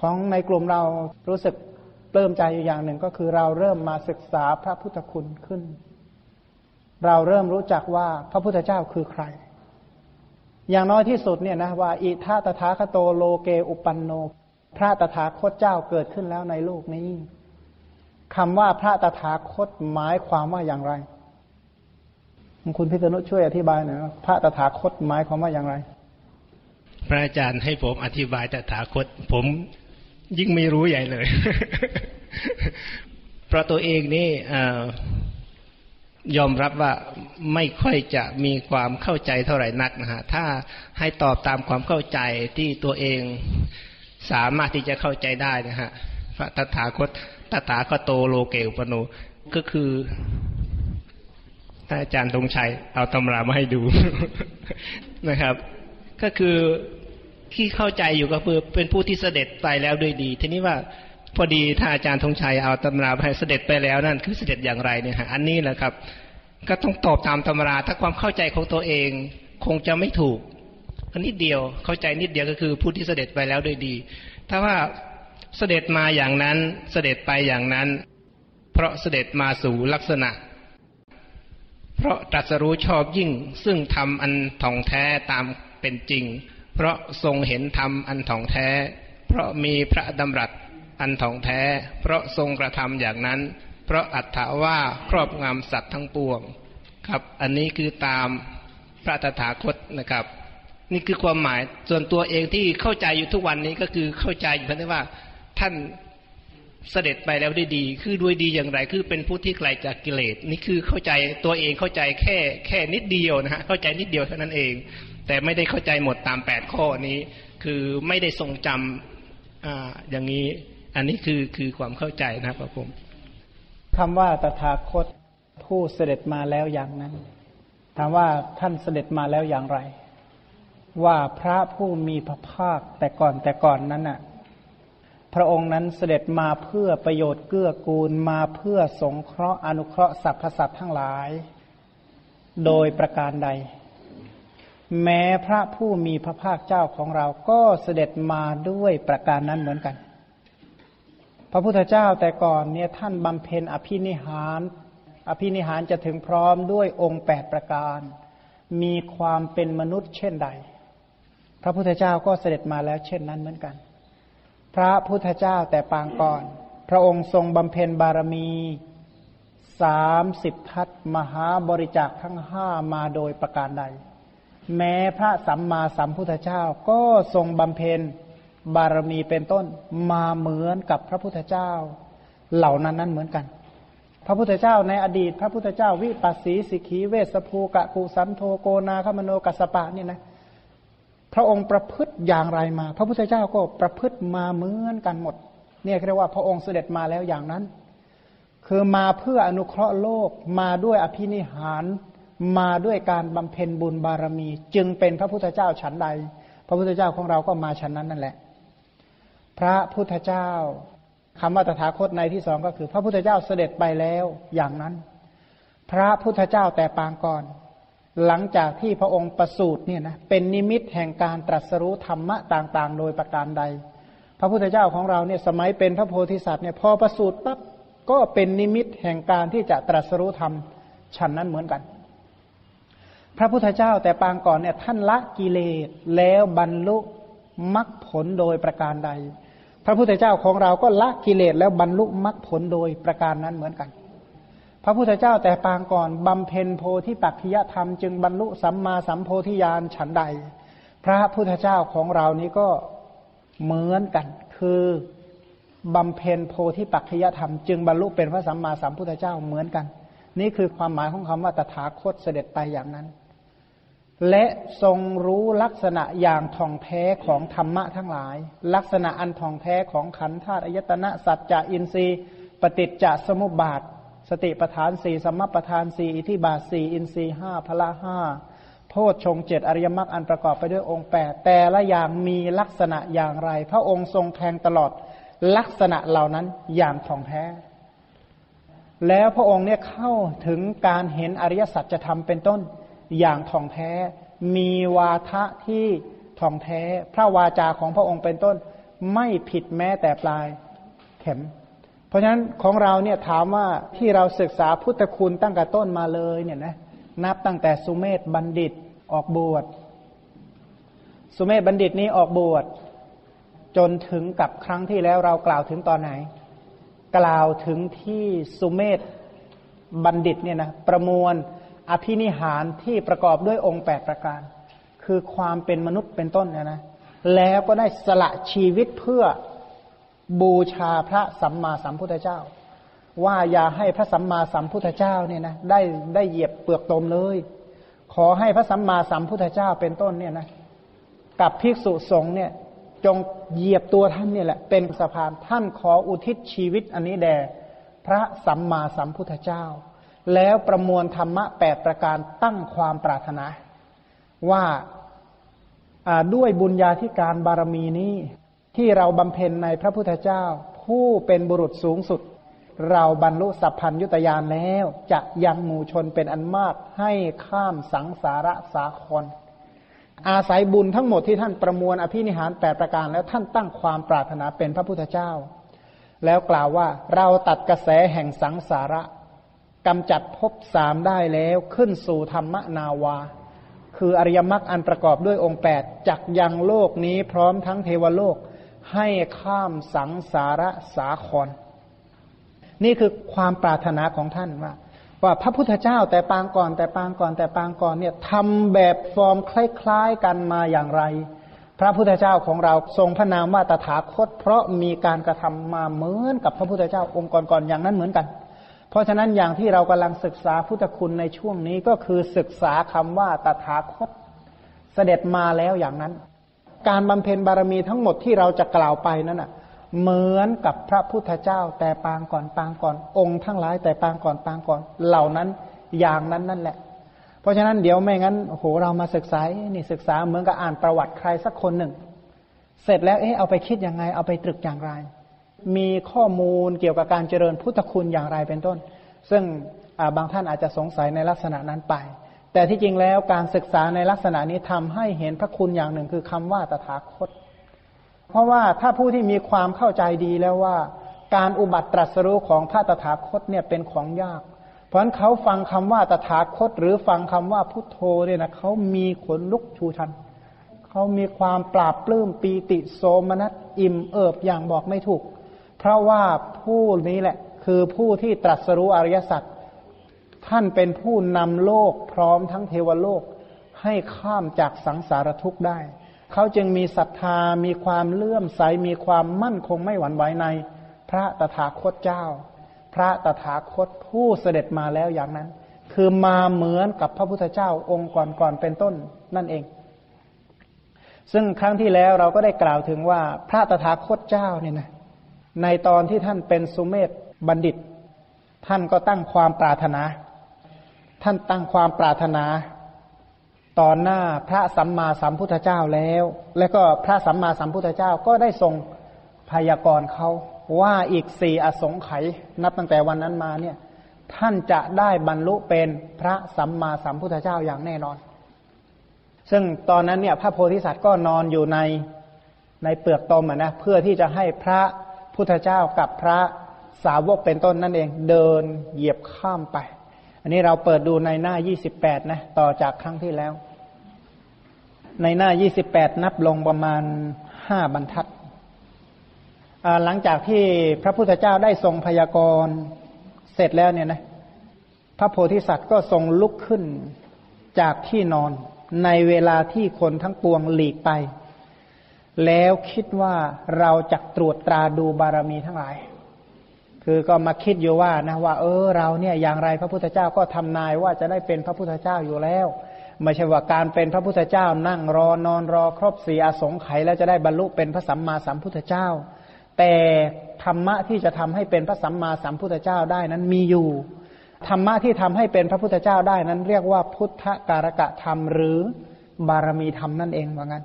ของในกลุ่มเรารู้สึกเริ่มใจอยู่อย่างหนึ่งก็คือเราเริ่มมาศึกษาพระพุทธคุณขึ้น เราเริ่มรู้จักว่าพระพุทธเจ้าคือใคร อย่างน้อยที่สุดเนี่ยนะว่าอิทาตถาคโตโลเกอุปันโน พระตถาคตเจ้าเกิดขึ้นแล้วในโลกนี้คำว่าพระตถาคตหมายความว่าอย่างไรคุณพิษณุช่วยอธิบายหน่อยพระตถาคตหมายความว่าอย่างไร พระอาจารย์ให้ผมอธิบายตถาคต ผม ยิ่งไม่รู้ใหญ่เลย เพราะตัวเองนี่ยอมรับว่าไม่ค่อยจะมีความเข้าใจเท่าไหร่นักนะฮะ ถ้าให้ตอบตามความเข้าใจที่ตัวเองสามารถที่จะเข้าใจได้นะฮะพระตถาคตตถาคโตโลเกอุปโน ก็คือท่านอาจารย์ธงชัยเอาตำรามาให้ดูนะครับ ก็คือ ที่เข้าใจอยู่ก็คือเป็นผู้ที่เสด็จไปแล้วด้วยดี ทีนี้ว่าพอดีถ้าอาจารย์ธงชัยเอาตำราไปเสด็จไปแล้วนั่นคือเสด็จอย่างไรเนี่ยฮะอันนี้แหละครับ ก็ต้องตอบตามตำรา ถ้าความเข้าใจของตัวเองคงจะไม่ถูกอันนิดเดียวเข้าใจนิดเดียวก็คือผู้ที่เสด็จไปแล้วด้วยดี ถ้าว่าเสด็จมาอย่างนั้นเสด็จไปอย่างนั้น เพราะเสด็จมาสู่ลักษณะ เพราะตรัสรู้ชอบยิ่งซึ่งทำอันท่องแท้ตามเป็นจริง เพราะทรงเห็นธรรมอันถ่องแท้ เพราะมีพระดำรัสอันถ่องแท้ เพราะทรงกระทำอย่างนั้น เพราะอัตถาว่าครอบงำสัตว์ทั้งปวง ครับ อันนี้คือตามพระตถาคตนะครับ นี่คือความหมายส่วนตัวเองที่เข้าใจอยู่ทุกวันนี้ก็คือเข้าใจอยู่เพราะว่าท่านเสด็จไปแล้วได้ดี คือด้วยดีอย่างไร คือเป็นผู้ที่ไกลจากกิเลส นี่คือเข้าใจตัวเองเข้าใจแค่แค่นิดเดียวนะฮะ เข้าใจนิดเดียวเท่านั้นเอง แต่ไม่ได้เข้าใจหมดตามแปดข้อนี้ คือไม่ได้ทรงจำออย่างนี้ อันนี้คือคือความเข้าใจนะครับผมคำว่าตถาคตผู้เสด็จมาแล้วอย่างนั้น ถามว่าท่านเสด็จมาแล้วอย่างไร ว่าพระผู้มีพระภาคแต่ก่อนแต่ก่อนนั้นน่ะ พระองค์นั้นเสด็จมาเพื่อประโยชน์เกื้อกูลมาเพื่อสงเคราะห์อนุเคราะห์สรรพสัตว์ทั้งหลาย โดยประการใด แม้พระผู้มีพระภาคเจ้าของเราก็เสด็จมาด้วยประการนั้นเหมือนกัน พระพุทธเจ้าแต่ก่อนเนี่ยท่านบำเพ็ญอภินิหาร อภินิหารจะถึงพร้อมด้วยองค์แปดประการ มีความเป็นมนุษย์เช่นใด พระพุทธเจ้าก็เสด็จมาแล้วเช่นนั้นเหมือนกัน พระพุทธเจ้าแต่ปางก่อน พระองค์ทรงบำเพ็ญบารมีสามสิบทัศมหาบริจาคทั้งห้ามาโดยประการใด แม้พระสัมมาสัมพุทธเจ้าก็ทรงบำเพ็ญบารมีเป็นต้นมาเหมือนกับพระพุทธเจ้า เหล่านั้นนั้นเหมือนกัน พระพุทธเจ้าในอดีต พระพุทธเจ้าวิปัสสีสิกีเวสภูกะกุสันโทโกนาคมโนกัสปะนี่นะพระองค์ประพฤติอย่างไรมา พระพุทธเจ้าก็ประพฤติมาเหมือนกันหมด เนี่ยเรียกว่าพระองค์เสด็จมาแล้วอย่างนั้น คือมาเพื่ออนุเคราะห์โลกมาด้วยอภินิหาร มาด้วยการบำเพ็ญบุญบารมี จึงเป็นพระพุทธเจ้าฉันใด พระพุทธเจ้าของเราก็มาฉันนั้นนั่นแหละ พระพุทธเจ้าคำว่าตถาคตในที่สองก็คือ พระพุทธเจ้าเสด็จไปแล้วอย่างนั้น พระพุทธเจ้าแต่ปางก่อน หลังจากที่พระองค์ประสูติเนี่ยนะเป็นนิมิตแห่งการตรัสรู้ธรรมะต่างๆ โดยประการใด พระพุทธเจ้าของเราเนี่ยสมัยเป็นพระโพธิสัตว์เนี่ยพอประสูติปั๊บก็เป็นนิมิตแห่งการที่จะตรัสรู้ธรรมฉันนั้นเหมือนกัน พระพุทธเจ้าแต่ปางก่อนเนี่ยท่านละกิเลสแล้วบรรลุมรรคผลโดยประการใด พระพุทธเจ้าของเราก็ละกิเลสแล้วบรรลุมรรคผลโดยประการนั้นเหมือนกัน พระพุทธเจ้าแต่ปางก่อนบำเพ็ญโพธิปักขิยธรรมจึงบรรลุสัมมาสัมโพธิญาณฉันใด พระพุทธเจ้าของเรานี้ก็เหมือนกัน คือบำเพ็ญโพธิปักขิยธรรม จึงบรรลุเป็นพระสัมมาสัมพุทธเจ้าเหมือนกัน นี่คือความหมายของคำว่าตถาคตเสด็จไปอย่างนั้น และทรงรู้ลักษณะอย่างท่องแท้ของธรรมะทั้งหลาย ลักษณะอันท่องแท้ของขันธ์ธาตุอายตนะสัจจะอินทรีย์ ปฏิจจสมุปบาท สติปทานสี่สมปทานสี่อิทิบาทสี่อินทรีย์ห้าพละห้าโพชฌงเจ็ดอริยมรรคอันประกอบไปด้วยองค์แปดแต่ละอย่างมีลักษณะอย่างไร พระองค์ทรงแทงตลอดลักษณะเหล่านั้นอย่างท่องแท้ แล้วพระองค์เนี่ยเข้าถึงการเห็นอริยสัจจะทำเป็นต้น อย่างทองแท้ มีวาทะที่ทองแท้ พระวาจาของพระองค์เป็นต้น ไม่ผิดแม้แต่ปลายเข็ม เพราะฉะนั้นของเราเนี่ยถามว่าที่เราศึกษาพุทธคุณตั้งแต่ต้นมาเลยเนี่ยนะนับตั้งแต่สุเมธบัณฑิตออกบวชสุเมธบัณฑิตนี้ออกบวชจนถึงกับครั้งที่แล้วเรากล่าวถึงตอนไหน กล่าวถึงที่สุเมธบัณฑิตเนี่ยนะประมวล อภินิหารที่ประกอบด้วยองค์แปดประการ คือความเป็นมนุษย์เป็นต้นเนี่ยนะแล้วก็ได้สละชีวิตเพื่อบูชาพระสัมมาสัมพุทธเจ้า ว่าอย่าให้พระสัมมาสัมพุทธเจ้าเนี่ยนะได้ได้เหยียบเปลือกตมเลย ขอให้พระสัมมาสัมพุทธเจ้าเป็นต้นเนี่ยนะกับภิกษุสงฆ์เนี่ยจงเหยียบตัวท่านเนี่ยแหละ เป็นสะพานท่านขออุทิศชีวิตอันนี้แด่พระสัมมาสัมพุทธเจ้า แล้วประมวลธรรมะแปดประการตั้งความปรารถนา ว่าด้วยบุญญาธิการบารมีนี้ที่เราบำเพ็ญในพระพุทธเจ้า ผู้เป็นบุรุษสูงสุด เราบรรลุสัพพัญยุตยานแล้ว จะยังหมู่ชนเป็นอันมากให้ข้ามสังสาระสาคร อาศัยบุญทั้งหมดที่ท่านประมวลอภินิหารแปดประการแล้วท่านตั้งความปรารถนาเป็นพระพุทธเจ้า แล้วกล่าวว่าเราตัดกระแสแห่งสังสาระ กำจัดภพสามได้แล้วขึ้นสู่ธรรมนาวา คืออริยมรรคอันประกอบด้วยองค์แปดจักยังโลกนี้พร้อมทั้งเทวโลกให้ข้ามสังสาระสาคร นี่คือความปรารถนาของท่านว่าว่าพระพุทธเจ้าแต่ปางก่อนแต่ปางก่อนแต่ปางก่อนเนี่ยทำแบบฟอร์มคล้ายๆกันมาอย่างไร พระพุทธเจ้าของเราทรงพระนามว่าตถาคต เพราะมีการกระทำมาเหมือนกับพระพุทธเจ้าองค์ก่อนๆอย่างนั้นเหมือนกัน เพราะฉะนั้นอย่างที่เรากำลังศึกษาพุทธคุณในช่วงนี้ก็คือศึกษาคำว่าตถาคตเสด็จมาแล้วอย่างนั้น การบำเพ็ญบารมีทั้งหมดที่เราจะกล่าวไปนั้นอะเหมือนกับพระพุทธเจ้า แต่ปางก่อนปางก่อนองค์ทั้งหลายแต่ปางก่อนปางก่อนเหล่านั้นอย่างนั้นนั่นแหละ เพราะฉะนั้นเดี๋ยวไม่งั้นโอ้โหเรามาศึกษานี่ศึกษาเหมือนกับอ่านประวัติใครสักคนหนึ่ง เสร็จแล้วเอ๊ะเอาไปคิดยังไง เอาไปตรึกอย่างไร มีข้อมูลเกี่ยวกับการเจริญพุทธคุณอย่างไรเป็นต้น ซึ่งบางท่านอาจจะสงสัยในลักษณะนั้นไป แต่ที่จริงแล้วการศึกษาในลักษณะนี้ทำให้เห็นพระคุณอย่างหนึ่งคือคำว่าตถาคต เพราะว่าถ้าผู้ที่มีความเข้าใจดีแล้วว่า การอุบัติตรัสรู้ของพระตถาคตเนี่ยเป็นของยาก เพราะฉะนั้นเขาฟังคำว่าตถาคต หรือฟังคำว่าพุทโธเนี่ยนะเขามีขนลุกชูชันเขามีความปราบปลื้มปีติโสมนัสอิ่มเอิบอย่างบอกไม่ถูก เพราะว่าผู้นี้แหละ คือผู้ที่ตรัสรู้อริยสัจท่านเป็นผู้นำโลกพร้อมทั้งเทวโลกให้ข้ามจากสังสารทุกข์ได้ เขาจึงมีศรัทธา มีความเลื่อมใส มีความมั่นคงไม่หวั่นไหวใน พระตถาคตเจ้า พระตถาคตผู้เสด็จมาแล้วอย่างนั้น คือมาเหมือนกับพระพุทธเจ้าองค์ก่อนๆเป็นต้นนั่นเอง ซึ่งครั้งที่แล้วเราก็ได้กล่าวถึงว่าพระตถาคตเจ้าเนี่ยนะ ในตอนที่ท่านเป็นสุเมธบัณฑิต ท่านก็ตั้งความปรารถนา ท่านตั้งความปรารถนาตอนหน้าพระสัมมาสัมพุทธเจ้าแล้ว และก็พระสัมมาสัมพุทธเจ้าก็ได้ทรงพยากรณ์เขาว่าอีกสี่อสงไขยนับตั้งแต่วันนั้นมาเนี่ย ท่านจะได้บรรลุเป็นพระสัมมาสัมพุทธเจ้าอย่างแน่นอน ซึ่งตอนนั้นเนี่ย พระโพธิสัตว์ก็นอนอยู่ในในเปลือกตมนะเพื่อที่จะให้พระ พุทธเจ้ากับพระสาวกเป็นต้นนั่นเอง เดินเหยียบข้ามไป อันนี้เราเปิดดูในหน้ายี่สิบแปดนะ ต่อจากครั้งที่แล้ว ในหน้ายี่สิบแปดนับลงประมาณห้าบรรทัดหลังจากที่พระพุทธเจ้าได้ทรงพยากรณ์เสร็จแล้วเนี่ยนะ พระโพธิสัตว์ก็ทรงลุกขึ้นจากที่นอนในเวลาที่คนทั้งปวงหลีกไป แล้วคิดว่าเราจะตรวจตราดูบารมีทั้งหลาย คือก็มาคิดอยู่ว่านะว่า เออเราเนี่ยอย่างไรพระพุทธเจ้าก็ทำนายว่าจะได้เป็นพระพุทธเจ้าอยู่แล้วไม่ใช่ว่าการเป็นพระพุทธเจ้านั่งรอนอนรอครบสี่อสงไขยแล้วจะได้บรรลุเป็นพระสัมมาสัมพุทธเจ้า แต่ธรรมะที่จะทำให้เป็นพระสัมมาสัมพุทธเจ้าได้นั้นมีอยู่ธรรมะที่ทำให้เป็นพระพุทธเจ้าได้นั้น เรียกว่าพุทธการกะธรรมหรือบารมีธรรมนั่นเองว่างั้น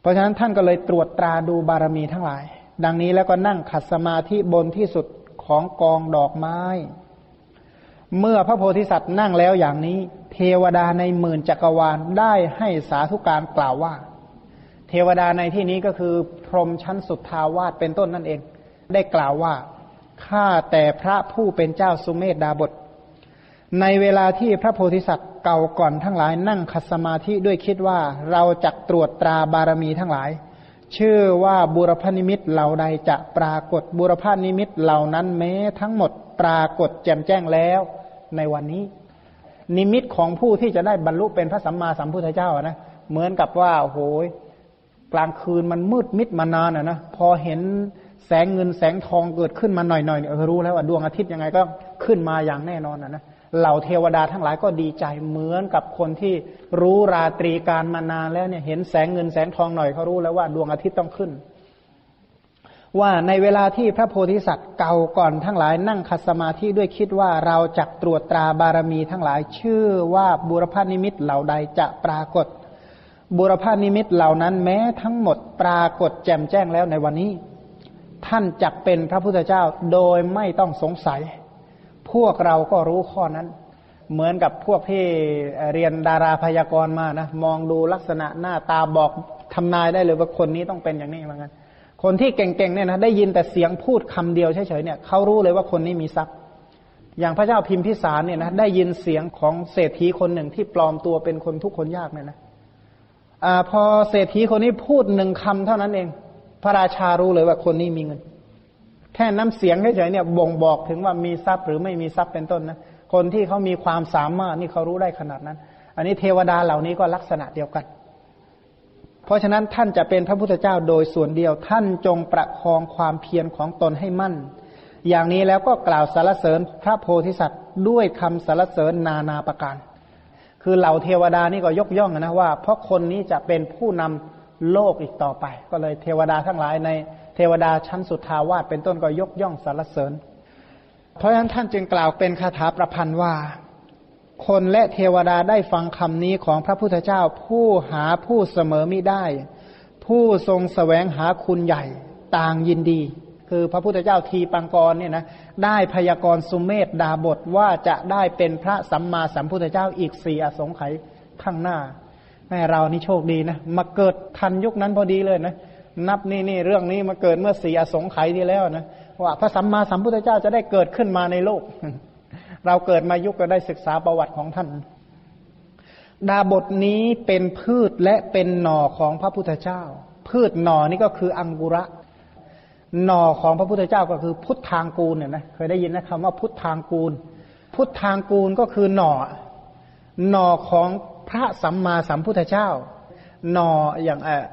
เพราะฉะนั้นท่านก็เลยตรวจตราดูบารมีทั้งหลาย ดังนี้แล้วก็นั่งขัดสมาธิบนที่สุดของกองดอกไม้ เมื่อพระโพธิสัตว์นั่งแล้วอย่างนี้ เทวดาในหมื่นจักรวาลได้ให้สาธุการกล่าวว่า เทวดาในที่นี้ก็คือพรหมชั้นสุดทาวาสเป็นต้นนั่นเอง ได้กล่าวว่าข้าแต่พระผู้เป็นเจ้าสุเมธดาบท ในเวลาที่พระโพธิสัตว์เก่าก่อนทั้งหลายนั่งคัสมาธิด้วยคิดว่าเราจะตรวจตราบารมีทั้งหลาย ชื่อว่าบุรพนิมิตเหล่าใดจะปรากฏบุรพนิมิตเหล่านั้นแม้ทั้งหมดปรากฏแจ่มแจ้งแล้วในวันนี้ นิมิตของผู้ที่จะได้บรรลุเป็นพระสัมมาสัมพุทธเจ้านะเหมือนกับว่าโอ้โหกลางคืนมันมืดมิดมานานอะนะพอเห็นแสงเงินแสงทองเกิดขึ้นมาหน่อยๆเออรู้แล้วว่าดวงอาทิตย์ยังไงก็ขึ้นมาอย่างแน่นอนอะนะ เหล่าเทวดาทั้งหลายก็ดีใจเหมือนกับคนที่รู้ราตรีการมานานแล้วเนี่ยเห็นแสงเงินแสงทองหน่อยเขารู้แล้วว่าดวงอาทิตย์ต้องขึ้น ว่าในเวลาที่พระโพธิสัตว์เก่าก่อนทั้งหลายนั่งคัสมาธิด้วยคิดว่าเราจะตรวจตราบารมีทั้งหลาย ชื่อว่าบุรพานิมิตเหล่าใดจะปรากฏ บุรพานิมิตเหล่านั้นแม้ทั้งหมดปรากฏแจ่มแจ้งแล้วในวันนี้ ท่านจักเป็นพระพุทธเจ้าโดยไม่ต้องสงสัย พวกเราก็รู้ข้อนั้น เหมือนกับพวกที่เรียนดาราพยากรณ์มานะมองดูลักษณะหน้าตาบอกทำนายได้เลยว่าคนนี้ต้องเป็นอย่างนี้เหมือนกันคนที่เก่งๆเนี่ยนะได้ยินแต่เสียงพูดคำเดียวเฉยๆเนี่ยเขารู้เลยว่าคนนี้มีทรัพย์ อย่างพระเจ้าพิมพิสารเนี่ยนะได้ยินเสียงของเศรษฐีคนหนึ่งที่ปลอมตัวเป็นคนทุกคนยากเนี่ยนะอ่าพอเศรษฐีคนนี้พูดหนึ่งคำเท่านั้นเอง พระราชารู้เลยว่าคนนี้มีเงิน ค่น้ำเสียงเฉยๆเนี่ยบ่งบอกถึงว่ามีทรัพย์หรือไม่มีทรัพย์เป็นต้นนะคนที่เขามีความสามารถนี่เขารู้ได้ขนาดนั้น อันนี้เทวดาเหล่านี้ก็ลักษณะเดียวกัน เพราะฉะนั้นท่านจะเป็นพระพุทธเจ้าโดยส่วนเดียว ท่านจงประคองความเพียรของตนให้มั่น อย่างนี้แล้วก็กล่าวสรรเสริญพระโพธิสัตว์ด้วยคำสรรเสริญนานาประการ คือเหล่าเทวดานี่ก็ยกย่องนะว่า เพราะคนนี้จะเป็นผู้นำโลกอีกต่อไป ก็เลยเทวดาทั้งหลายใน เทวดาชั้นสุดทาวาสเป็นต้นก็ยกย่องสรรเสริญ เพราะฉะนั้นท่านจึงกล่าวเป็นคาถาประพันธ์ว่า คนและเทวดาได้ฟังคำนี้ของพระพุทธเจ้าผู้หาผู้เสมอมิได้ ผู้ทรงสแสวงหาคุณใหญ่ต่างยินดี คือพระพุทธเจ้าทีปังกรเนี่ยนะได้พยากรณ์สุเมธดาบทว่าจะได้เป็นพระสัมมาสัมพุทธเจ้าอีกสี่อสงไขยข้างหน้าแม่เรานี่โชคดีนะมาเกิดทันยุคนั้นพอดีเลยนะ นับนี่นี่เรื่องนี้มาเกิดเมื่อสี่อสงไขยที่แล้วนะว่าพระสัมมาสัมพุทธเจ้าจะได้เกิดขึ้นมาในโลก เราเกิดมายุคก็ได้ศึกษาประวัติของท่าน ดาบทนี้เป็นพืชและเป็นหน่อของพระพุทธเจ้า พืชหน่อนี่ก็คืออังกุระ หน่อของพระพุทธเจ้าก็คือพุทธางกูลเนี่ยนะเคยได้ยินนะคำว่าพุทธางกูล พุทธางกูลก็คือหน่อ หน่อของพระสัมมาสัมพุทธเจ้า หน่ออย่างเออ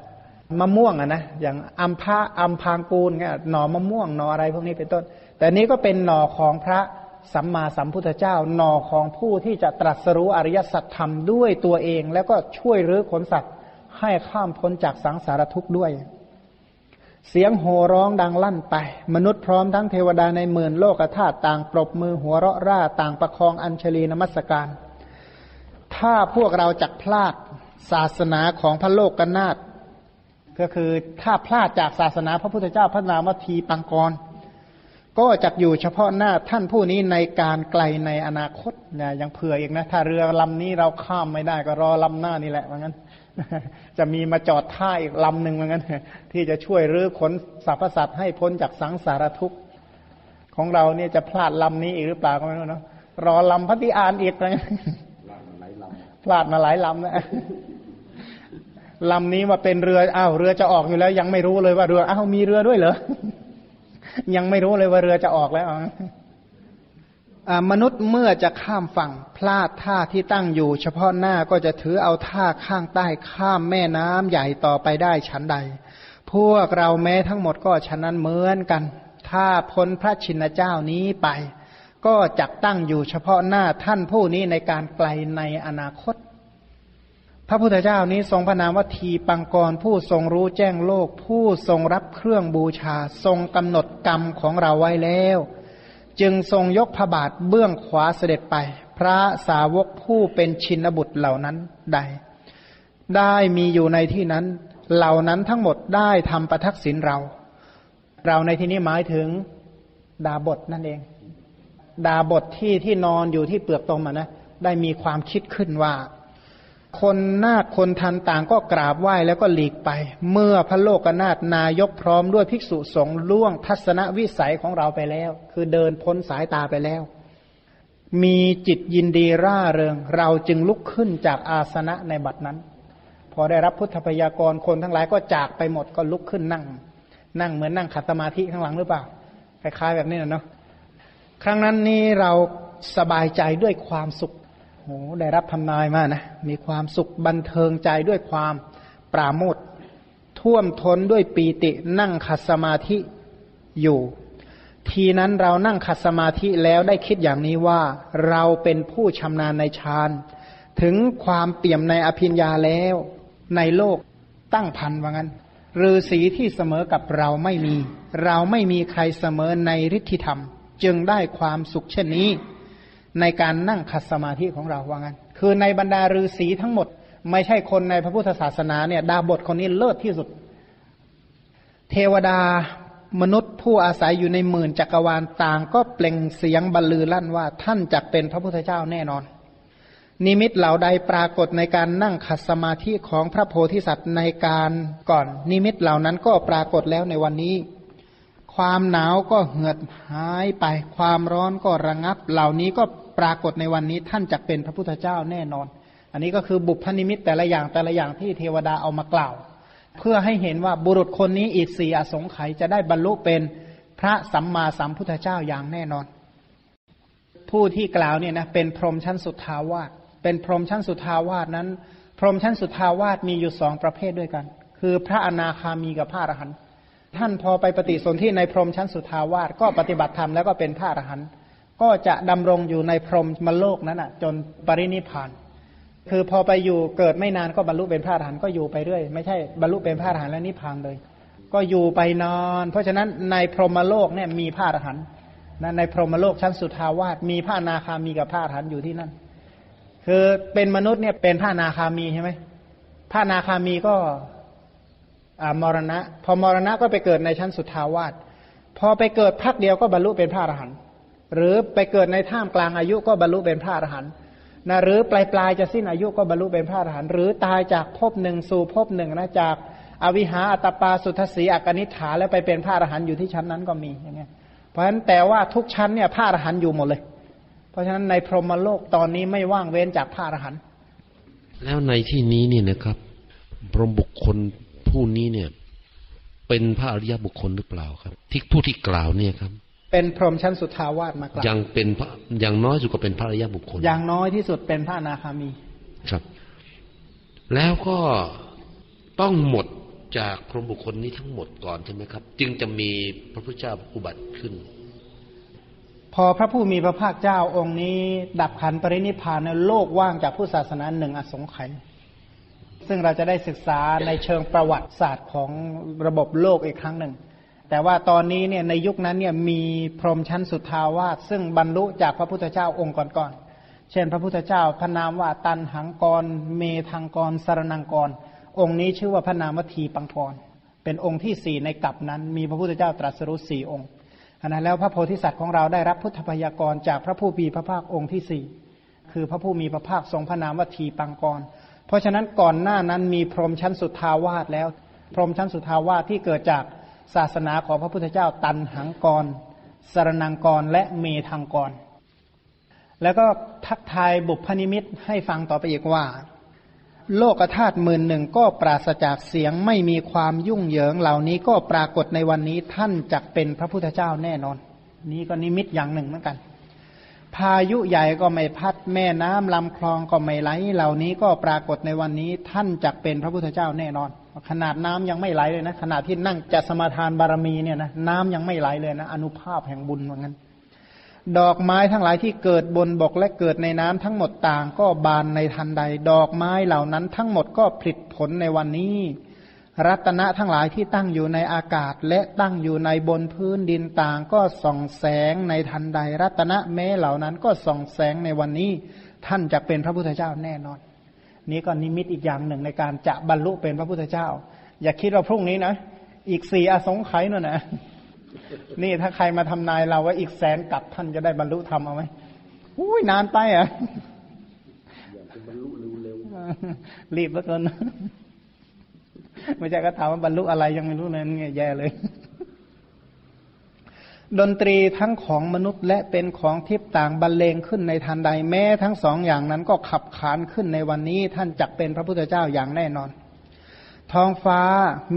มะม่วงอะนะอย่างอัมพาอัมพางกูลเนี่ยหน่อมะม่วงหน่ออะไรพวกนี้เป็นต้น แต่นี้ก็เป็นหน่อของพระสัมมาสัมพุทธเจ้าหน่อของผู้ที่จะตรัสรู้อริยสัจธรรมด้วยตัวเอง แล้วก็ช่วยรื้อขนสัตว์ให้ข้ามพ้นจากสังสารทุกข์ด้วย เสียงโห่ร้องดังลั่นไป มนุษย์พร้อมทั้งเทวดาในหมื่นโลกธาตุต่างปรบมือหัวเราะร่าต่างประคองอัญชลีนมัสการ ถ้าพวกเราจักพลาดศาสนาของพระโลกกนาต ก็คือถ้าพลาดจากศาสนาพระพุทธเจ้าพระนามทีปังกร ก็จะอยู่เฉพาะหน้าท่านผู้นี้ในการไกลในอนาคตเนี่ยยังเผื่ออีกนะ ถ้าเรือลำนี้เราข้ามไม่ได้ก็รอลำหน้านี่แหละว่างั้น จะมีมาจอดท่าอีกลำหนึ่งว่างั้น ที่จะช่วยรื้อขนสรรพสัตว์ให้พ้นจากสังสารทุกข์ของเราเนี่ยจะพลาดลำนี้อีกหรือเปล่าก็ไม่รู้เนาะรอลำพัติอานอีกว่างั้นพลาดมาหลายลำนะ ลำนี้มาเป็นเรืออ้าวเรือจะออกอยู่แล้ว ยังไม่รู้เลยว่าเรืออ้าวมีเรือด้วยเหรอ ยังไม่รู้เลยว่าเรือจะออกแล้วมนุษย์เมื่อจะข้ามฝั่ง พลาดท่าที่ตั้งอยู่ เฉพาะหน้าก็จะถือเอาท่าข้างใต้ข้ามแม่น้ำใหญ่ต่อไปได้ชั้นใด พวกเราแม้ทั้งหมดก็ฉะนั้นเหมือนกัน ถ้าพ้นพระชินเจ้านี้ไป ก็จักตั้งอยู่เฉพาะหน้าท่านผู้นี้ในการไกลในอนาคต พระพุทธเจ้านี้ทรงพระนามว่าทีปังกรผู้ทรงรู้แจ้งโลก ผู้ทรงรับเครื่องบูชา ทรงกำหนดกรรมของเราไว้แล้ว จึงทรงยกพระบาทเบื้องขวาเสด็จไป พระสาวกผู้เป็นชินบุตรเหล่านั้นได้ได้มีอยู่ในที่นั้น เหล่านั้นทั้งหมดได้ทำประทักษิณเรา เราในที่นี้หมายถึงดาบทนั่นเอง ดาบทที่ที่นอนอยู่ที่เปลือกตมนะได้มีความคิดขึ้นว่า คนนาคคนทันต่างก็กราบไหว้แล้วก็หลีกไป เมื่อพระโลกนาถนายกพร้อมด้วยภิกษุสงฆ์ล่วงทัศนวิสัยของเราไปแล้ว คือเดินพ้นสายตาไปแล้ว มีจิตยินดีร่าเริง เราจึงลุกขึ้นจากอาสนะในบัดนั้น พอได้รับพุทธพยากรคนทั้งหลายก็จากไปหมดก็ลุกขึ้นนั่ง นั่งเหมือนนั่งขัดสมาธิข้างหลังหรือเปล่าคล้ายๆแบบนี้นะเนาะครั้งนั้นนี่เราสบายใจด้วยความสุข โอ้ได้รับทำนายมานะ มีความสุขบันเทิงใจด้วยความปราโมทท่วมท้นด้วยปีตินั่งขัดสมาธิอยู่ ทีนั้นเรานั่งขัดสมาธิแล้วได้คิดอย่างนี้ว่าเราเป็นผู้ชำนาญในฌานถึงความเปี่ยมในอภิญญาแล้ว ในโลกตั้งพันว่างั้นฤาษีที่เสมอกับเราไม่มี เราไม่มีใครเสมอในฤทธิธรรม จึงได้ความสุขเช่นนี้ ในการนั่งขัดสมาธิของเราว่างั้น คือในบรรดาฤาษีทั้งหมด ไม่ใช่คนในพระพุทธศาสนาเนี่ยดาบทคนนี้เลิศที่สุด เทวดามนุษย์ผู้อาศัยอยู่ในหมื่นจักรวาลต่างก็เปล่งเสียงบรรลือลั่นว่าท่านจักเป็นพระพุทธเจ้าแน่นอน นิมิตเหล่าใดปรากฏในการนั่งขัดสมาธิของพระโพธิสัตว์ในการก่อน นิมิตเหล่านั้นก็ปรากฏแล้วในวันนี้ ความหนาวก็เหือดหายไป ความร้อนก็ระงับ เหล่านี้ก็ปรากฏในวันนี้ท่านจะเป็นพระพุทธเจ้าแน่นอน อันนี้ก็คือบุพนิมิตแต่ละอย่างแต่ละอย่างที่เทวดาเอามากล่าว เพื่อให้เห็นว่าบุรุษคนนี้อีกสี่อสงไขยจะได้บรรลุเป็นพระสัมมาสัมพุทธเจ้าอย่างแน่นอน ผู้ที่กล่าวเนี่ยนะเป็นพรหมชั้นสุทาวาสเป็นพรหมชั้นสุทาวาสนั้น พรหมชั้นสุทาวาสมีอยู่สองประเภทด้วยกัน คือพระอนาคามีกับพระอรหันต์ ท่านพอไปปฏิสนธิในพรหมชั้นสุทาวาสก็ปฏิบัติธรรมแล้วก็เป็นพระอรหันต์ก็จะดำรงอยู่ในพรหมมโลกนั้นอะ จนปรินิพาน คือพอไปอยู่เกิดไม่นานก็บรรลุเป็นพระอรหันต์ก็อยู่ไปเรื่อยไม่ใช่บรรลุเป็นพระอรหันต์แล้วนิพพานเลย ก็อยู่ไปนอน เพราะฉะนั้นในพรหมโลกเนี่ยมีพระอรหันต์นะในพรหมโลกชั้นสุทาวาสมีพระนาคามีกับพระอรหันต์อยู่ที่นั่น คือเป็นมนุษย์เนี่ยเป็นพระนาคามีใช่ไหมพระนาคามีก็ มรณะ พอมรณะก็ไปเกิดในชั้นสุทาวาสพอไปเกิดพักเดียวก็บรรลุเป็นพระอรหันต์หรือไปเกิดในท่ามกลางอายุก็บรรลุเป็นพระอรหันต์นะหรือปลายปลายจะสิ้นอายุก็บรรลุเป็นพระอรหันต์หรือตายจากภพหนึ่งสู่ภพหนึ่งนะจากอวิหาอัตปาสุทศีอักนิฐาแล้วไปเป็นพระอรหันต์อยู่ที่ชั้นนั้นก็มีอย่างเงี้ยเพราะฉะนั้นแต่ว่าทุกชั้นเนี่ยพระอรหันต์อยู่หมดเลย เพราะฉะนั้นในพรหมโลกตอนนี้ไม่ว่างเว้นจากพระอรหันต์แล้วในที่นี้เนี่ยนะครับพรหมบุคคล ผู้นี้เนี่ย เป็นพระอริยบุคคลหรือเปล่าครับ ที่ผู้ที่กล่าวเนี่ยครับ เป็นพรหมชั้นสุทาวาสมากล่าวยังเป็นพระอย่างน้อยสุดก็เป็นพระอริยบุคคลอย่างน้อยที่สุดเป็นพระนาคามี ครับ แล้วก็ต้องหมดจากพรหมบุคคลนี้ทั้งหมดก่อนใช่ไหมครับ จึงจะมีพระพุทธเจ้าอุบัติขึ้น พอพระผู้มีพระภาคเจ้าองค์นี้ ดับขันปรินิพานในโลกว่างจากผู้ศาสนาหนึ่งอสงไขย ซึ่งเราจะได้ศึกษาในเชิงประวัติศาสตร์ของระบบโลกอีกครั้งหนึ่ง แต่ว่าตอนนี้เนี่ยในยุคนั้นเนี่ยมีพรหมชั้นสุดทาวาสซึ่งบรรลุจากพระพุทธเจ้าองค์ก่อนๆ เช่น พระพุทธเจ้าพระนามว่าตันหังกร เมทังกรสารนังกร องค์นี้ชื่อว่าพระนามวทีปังกร เป็นองค์ที่สี่ในกัปนั้น มีพระพุทธเจ้าตรัสรู้สี่องค์อันนั้นแล้วพระโพธิสัตว์ของเราได้รับพุทธพยากรจากพระผู้มีพระภาคองค์ที่สี่คือพระผู้มีพระภาคทรงพระนามวทีปังกร เพราะฉะนั้นก่อนหน้านั้นมีพรหมชั้นสุทาวาสแล้ว พรหมชั้นสุทาวาสที่เกิดจากศาสนาของพระพุทธเจ้าตันหังกรสรนังกรและเมทังกร แล้วก็ทักทายบุพนิมิตให้ฟังต่อไปอีกว่า โลกธาตุหมื่นหนึ่งก็ปราศจากเสียงไม่มีความยุ่งเหยิงเหล่านี้ก็ปรากฏในวันนี้ท่านจักเป็นพระพุทธเจ้าแน่นอน นี้ก็นิมิตอย่างหนึ่งเหมือนกัน พายุใหญ่ก็ไม่พัดแม่น้ำลำคลองก็ไม่ไหล เหล่านี้ก็ปรากฏในวันนี้ท่านจักเป็นพระพุทธเจ้าแน่นอน ขนาดน้ำยังไม่ไหลเลยนะขนาดที่นั่งจะสมาทานบารมีเนี่ยนะน้ำยังไม่ไหลเลยนะ อนุภาพแห่งบุญเหมือนกันดอกไม้ทั้งหลายที่เกิดบนบกและเกิดในน้ำทั้งหมดต่างก็บานในทันใด ดอกไม้เหล่านั้นทั้งหมดก็ผลิตผลในวันนี้ รัตนะทั้งหลายที่ตั้งอยู่ในอากาศ และตั้งอยู่ในบนพื้นดินต่างก็ส่องแสงในทันใด รัตนะแม้เหล่านั้นก็ส่องแสงในวันนี้ ท่านจะเป็นพระพุทธเจ้าแน่นอน นี้ก็นิมิตอีกอย่างหนึ่งในการจะบรรลุเป็นพระพุทธเจ้า อย่าคิดว่าพรุ่งนี้นะอีกสี่อสงไขยนั่นนะนี่ถ้าใครมาทำนายเราว่าอีกแสนกับท่านจะได้บรรลุธรรมเอาไหมอุ้ยนานไปอะรีบแล้วกัน ไม่ใช่ก็ถามว่าบรรลุอะไรยังไม่รู้เลยนี่แย่เลย ดนตรีทั้งของมนุษย์และเป็นของทิพต่างบรรเลงขึ้นในทันใดแม้ทั้งสองอย่างนั้นก็ขับขานขึ้นในวันนี้ท่านจักเป็นพระพุทธเจ้าอย่างแน่นอน ท้องฟ้า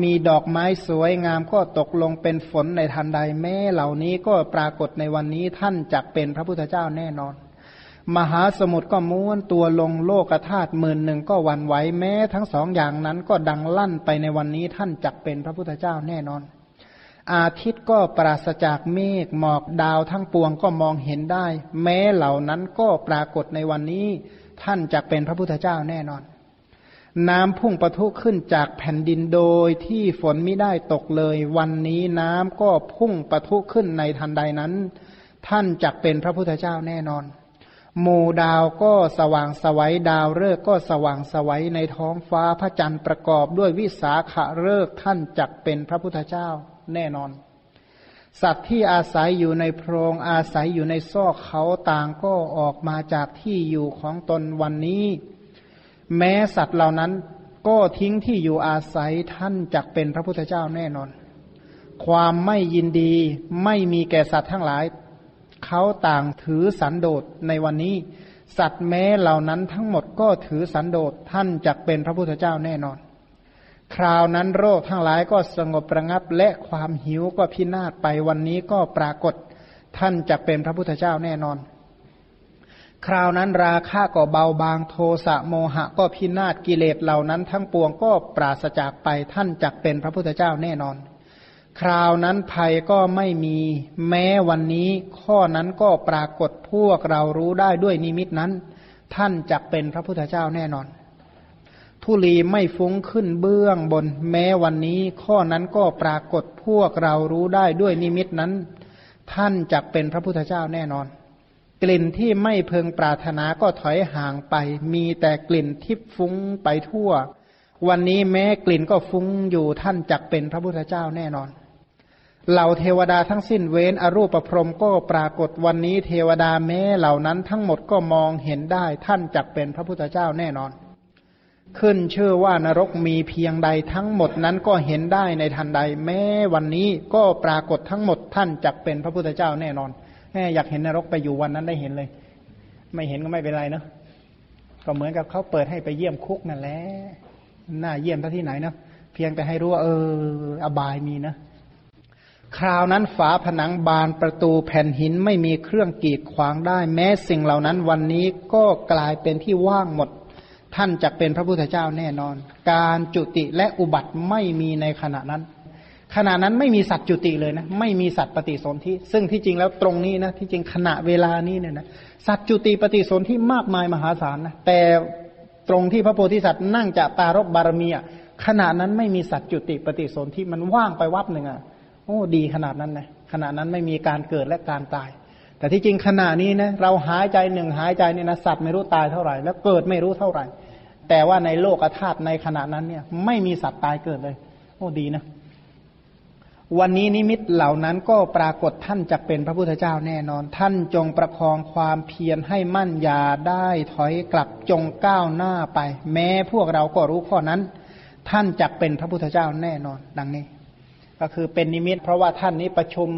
มีดอกไม้สวยงามก็ตกลงเป็นฝนในทันใดแม้เหล่านี้ก็ปรากฏในวันนี้ท่านจักเป็นพระพุทธเจ้าแน่นอน มหาสมุทรก็ม้วนตัวลงโลกธาตุหมื่นหนึ่งก็วันไหวแม้ทั้งสองอย่างนั้นก็ดังลั่นไปในวันนี้ท่านจักเป็นพระพุทธเจ้าแน่นอน อาทิตย์ก็ปราศจากเมฆหมอกดาวทั้งปวงก็มองเห็นได้ แม้เหล่านั้นก็ปรากฏในวันนี้ ท่านจักเป็นพระพุทธเจ้าแน่นอน น้ำพุ่งประทุขึ้นจากแผ่นดินโดยที่ฝนไม่ได้ตกเลย วันนี้น้ำก็พุ่งประทุขึ้นในทันใดนั้น ท่านจักเป็นพระพุทธเจ้าแน่นอน หมู่ดาวก็สว่างสวัยดาวฤกษ์ก็สว่างสวัยในท้องฟ้าพระจันทร์ประกอบด้วยวิสาขะฤกษ์ท่านจักเป็นพระพุทธเจ้าแน่นอน สัตว์ที่อาศัยอยู่ในโพรงอาศัยอยู่ในซอกเขาต่างก็ออกมาจากที่อยู่ของตนวันนี้ แม้สัตว์เหล่านั้นก็ทิ้งที่อยู่อาศัยท่านจักเป็นพระพุทธเจ้าแน่นอน ความไม่ยินดีไม่มีแก่สัตว์ทั้งหลาย เขาต่างถือสันโดษในวันนี้ สัตว์แม้เหล่านั้นทั้งหมดก็ถือสันโดษท่านจักเป็นพระพุทธเจ้าแน่นอน คราวนั้นโรคทั้งหลายก็สงบประงับและความหิวก็พินาศไปวันนี้ก็ปรากฏท่านจักเป็นพระพุทธเจ้าแน่นอน คราวนั้นราคะก็เบาบางโทสะโมหะก็พินาศกิเลสเหล่านั้นทั้งปวงก็ปราศจากไปท่านจักเป็นพระพุทธเจ้าแน่นอน คราวนั้นภัยก็ไม่มีแม้วันนี้ข้อนั้นก็ปรากฏพวกเรารู้ได้ด้วยนิมิตนั้น ท่านจักเป็นพระพุทธเจ้าแน่นอน ทุลีไม่ฟุ้งขึ้นเบื้องบน แม้วันนี้ข้อนั้นก็ปรากฏพวกเรารู้ได้ด้วยนิมิตนั้น ท่านจักเป็นพระพุทธเจ้าแน่นอน กลิ่นที่ไม่เพึงปรารถนาก็ถอยห่างไป มีแต่กลิ่นทิพฟุ้งไปทั่ว วันนี้แม้กลิ่นก็ฟุ้งอยู่ท่านจักเป็นพระพุทธเจ้าแน่นอน เหล่าเทวดาทั้งสิ้นเว้นอรูปประพรมก็ปรากฏวันนี้เทวดาแม้เหล่านั้นทั้งหมดก็มองเห็นได้ท่านจักเป็นพระพุทธเจ้าแน่นอน ขึ้นเชื่อว่านรกมีเพียงใดทั้งหมดนั้นก็เห็นได้ในทันใด แม้วันนี้ก็ปรากฏทั้งหมดท่านจักเป็นพระพุทธเจ้าแน่นอนแม่อยากเห็นนรกไปอยู่วันนั้นได้เห็นเลย ไม่เห็นก็ไม่เป็นไรเนาะก็เหมือนกับเขาเปิดให้ไปเยี่ยมคุกนั่นแหละน่าเยี่ยมที่ไหนเนาะเพียงแต่ให้รู้ว่าเออ อบายมีนะ คราวนั้นฝาผนังบานประตูแผ่นหินไม่มีเครื่องกีดขวางได้ แม้สิ่งเหล่านั้นวันนี้ก็กลายเป็นที่ว่างหมด ท่านจะเป็นพระพุทธเจ้าแน่นอน การจุติและอุบัติไม่มีในขณะนั้น ขณะนั้นไม่มีสัตว์จุติเลยนะ ไม่มีสัตว์ปฏิสนธิซึ่งที่จริงแล้วตรงนี้นะที่จริงขณะเวลานี้เนี่ยนะสัตว์จุติปฏิสนธิมากมายมหาศาลนะแต่ตรงที่พระโพธิสัตว์นั่งจะตารกบารมีอะขณะนั้นไม่มีสัตว์จุติปฏิสนธิมันว่างไปวับหนึ่งอะ โอ้ดีขนาดนั้นนะขณะนั้นไม่มีการเกิดและการตาย แต่ที่จริงขณะนี้นะเราหายใจหนึ่งหายใจเนี่ยนะสัตว์ไม่รู้ตายเท่าไหร่ แล้วเกิดไม่รู้เท่าไหร่ แต่ว่าในโลกธาตุในขณะนั้นเนี่ยไม่มีสัตว์ตายเกิดเลย โอ้ดีนะวันนี้นิมิตเหล่านั้นก็ปรากฏท่านจะเป็นพระพุทธเจ้าแน่นอน ท่านจงประคองความเพียรให้มั่นยาได้ถอยกลับจงก้าวหน้าไป แม้พวกเราก็รู้ข้อนั้น ท่านจะเป็นพระพุทธเจ้าแน่นอน ดังนี้ ก็คือเป็นนิมิต เพราะว่าท่านนี้ประชุม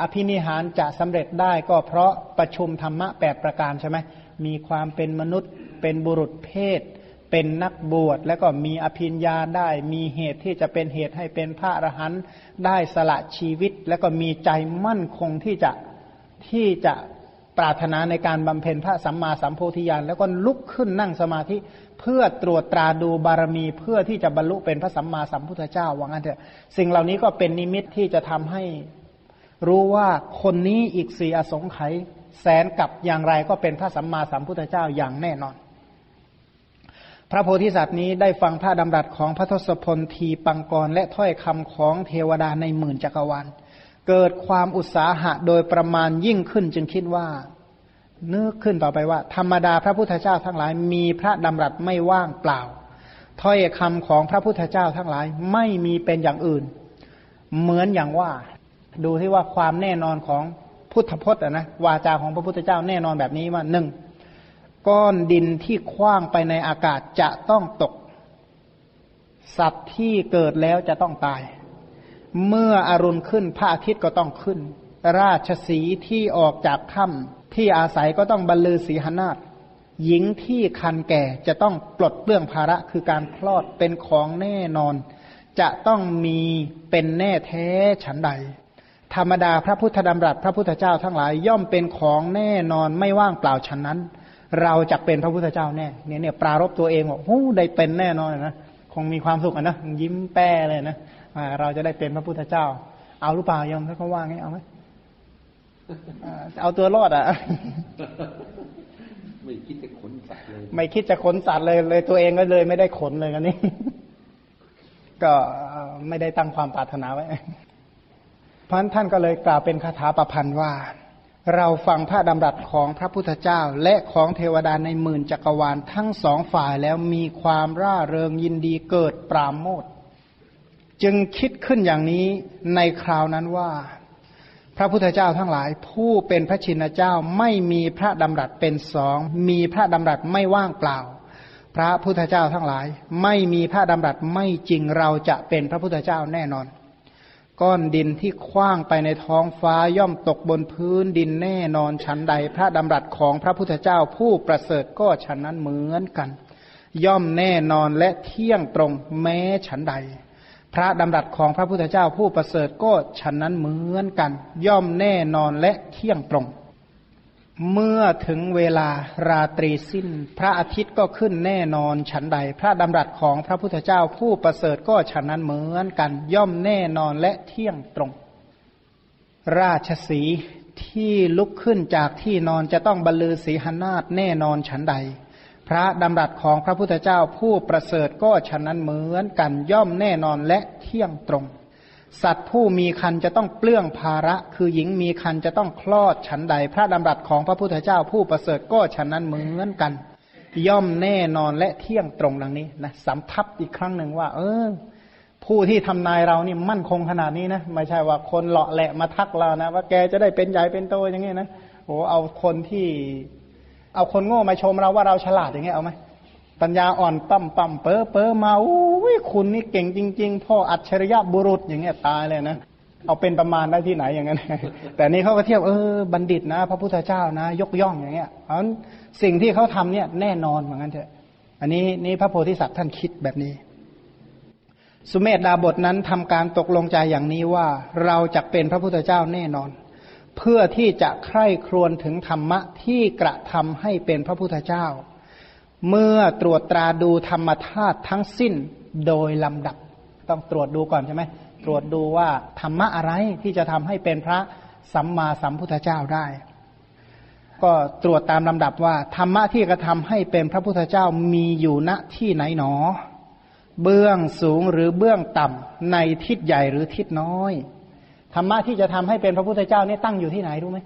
อภินิหารจะสำเร็จได้ก็เพราะประชุมธรรมะแปดประการใช่ไหมมีความเป็นมนุษย์ เป็นบุรุษเพศ เป็นนักบวช แล้วก็มีอภิญญาได้ มีเหตุที่จะเป็นเหตุให้เป็นพระอรหันต์ได้สละชีวิต แล้วก็มีใจมั่นคงที่จะที่จะปรารถนาในการบำเพ็ญพระสัมมาสัมโพธิญาณแล้วก็ลุกขึ้นนั่งสมาธิ เพื่อตรวจตราดูบารมีเพื่อที่จะบรรลุเป็นพระสัมมาสัมพุทธเจ้าว่างั้นเถอะสิ่งเหล่านี้ก็เป็นนิมิตที่จะทำให้รู้ว่าคนนี้อีกสี่อสงไขยแสนกับอย่างไรก็เป็นพระสัมมาสัมพุทธเจ้าอย่างแน่นอน พระโพธิสัตว์นี้ได้ฟังพระดำรัสของพระทศพลทีปังกรและถ้อยคำของเทวดาในหมื่นจักรวาลเกิดความอุตสาหะโดยประมาณยิ่งขึ้นจึงคิดว่า นึกขึ้นต่อไปว่า ธรรมดาพระพุทธเจ้าทั้งหลาย มีพระดำรัสไม่ว่างเปล่าถ้อยคำของพระพุทธเจ้าทั้งหลาย ไม่มีเป็นอย่างอื่น เหมือนอย่างว่า ดูที่ว่าความแน่นอนของพุทธพจน์นะวาจาของพระพุทธเจ้าแน่นอนแบบนี้ว่าหนึ่งก้อนดินที่คว้างไปในอากาศจะต้องตก สัตว์ที่เกิดแล้วจะต้องตาย เมื่ออรุณขึ้นพระอาทิตย์ก็ต้องขึ้น ราชสีที่ออกจากถ้ำ ที่อาศัยก็ต้องบรรลือศีหนาฏหญิงที่คันแก่จะต้องปลดเปลื้องภาระคือการคลอดเป็นของแน่นอน จะต้องมีเป็นแน่แท้ฉันใด ธรรมดาพระพุทธดำรัสพระพุทธเจ้าทั้งหลายย่อมเป็นของแน่นอนไม่ว่างเปล่าฉันนั้น เราจะเป็นพระพุทธเจ้าแน่เนี่ยเนี่ยปรารบตัวเองว่าโอ้ได้เป็นแน่นอนนะคงมีความสุขนะยิ้มแป้เลยนะเราจะได้เป็นพระพุทธเจ้า เอาหรือเปล่ายอมถ้าเขาว่าไงเอาไหม เอาตัวรอดอะ ไม่คิดจะขนสัตว์เลย ไม่คิดจะขนสัตว์เลยเลยตัวเองก็เลยไม่ได้ขนเลยกันนี้ ก็ไม่ได้ตั้งความปรารถนาไว้เพราะท่านก็เลยกล่าวเป็นคาถาประพันธ์ว่า เราฟังพระดำรัสของพระพุทธเจ้า และของเทวดาในหมื่นจักรวาลทั้งสองฝ่ายแล้วมีความร่าเริงยินดีเกิดปราโมทจึงคิดขึ้นอย่างนี้ในคราวนั้นว่า พระพุทธเจ้าทั้งหลาย ผู้เป็นพระชินเจ้าไม่มีพระดำรัสเป็นสอง มีพระดำรัสไม่ว่างเปล่า พระพุทธเจ้าทั้งหลาย ไม่มีพระดำรัสไม่จริงเราจะเป็นพระพุทธเจ้าแน่นอน ก้อนดินที่คว้างไปในท้องฟ้าย่อมตกบนพื้นดินแน่นอนชั้นใด พระดำรัสของพระพุทธเจ้าผู้ประเสริฐก็ฉันนั้นเหมือนกัน ย่อมแน่นอนและเที่ยงตรงแม้ฉันใด พระดำรัสของพระพุทธเจ้าผู้ประเสริฐก็ฉันนั้นเหมือนกัน ย่อมแน่นอนและเที่ยงตรง เมื่อถึงเวลาราตรีสิ้น พระอาทิตย์ก็ขึ้นแน่นอนฉันใด พระดำรัสของพระพุทธเจ้าผู้ประเสริฐก็ฉันนั้นเหมือนกัน ย่อมแน่นอนและเที่ยงตรง ราชสีที่ลุกขึ้นจากที่นอนจะต้องบรรลือสีหนาฏแน่นอนฉันใด พระดำรัสของพระพุทธเจ้าผู้ประเสริฐก็ฉะนั้นเหมือนกันย่อมแน่นอนและเที่ยงตรง สัตว์ผู้มีคันจะต้องเปลื้องภาระ คือหญิงมีคันจะต้องคลอดฉันใด พระดำรัสของพระพุทธเจ้าผู้ประเสริฐก็ฉะนั้นเหมือนกัน ย่อมแน่นอนและเที่ยงตรงดังนี้นะสำทับอีกครั้งหนึ่งว่า เออ ผู้ที่ทำนายเรานี่มั่นคงขนาดนี้นะไม่ใช่ว่าคนเลาะแหละมาทักเรานะว่าแกจะได้เป็นใหญ่เป็นโตอย่างนี้นะโอ้เอาคนที่ เอาคนโง่มาชมเราว่าเราฉลาดอย่างเงี้ยเอาไหมปัญญาอ่อนปั๊มปั๊มเปอเปอมาอุ้ยคุณนี่เก่งจริง ๆ พ่ออัจฉริยะบุรุษอย่างเงี้ยตายเลยนะเอาเป็นประมาณได้ที่ไหนอย่างนั้น แต่นี่เขาก็เทียบเออบัณฑิตนะ พระพุทธเจ้านะ ยกย่องอย่างเงี้ยเพราะสิ่งที่เขาทำเนี่ยแน่นอนเหมือนกันเถอะ อันนี้นี่พระโพธิสัตว์ท่านคิดแบบนี้ สุเมธดาบทนั้นทำการตกลงใจอย่างนี้ว่าเราจะเป็นพระพุทธเจ้าแน่นอน เพื่อที่จะใคร่ครวญถึงธรรมะที่กระทำให้เป็นพระพุทธเจ้า เมื่อตรวจตราดูธรรมธาตุทั้งสิ้นโดยลำดับ ต้องตรวจดูก่อนใช่ไหมตรวจดูว่าธรรมะอะไรที่จะทำให้เป็นพระสัมมาสัมพุทธเจ้าได้ ก็ตรวจตามลำดับว่าธรรมะที่กระทำให้เป็นพระพุทธเจ้ามีอยู่ณที่ไหนหนอ เบื้องสูงหรือเบื้องต่ำในทิศใหญ่หรือทิศน้อย ธรรมะที่จะทำให้เป็นพระพุทธเจ้าเนี่ยตั้งอยู่ที่ไหนรู้ไหม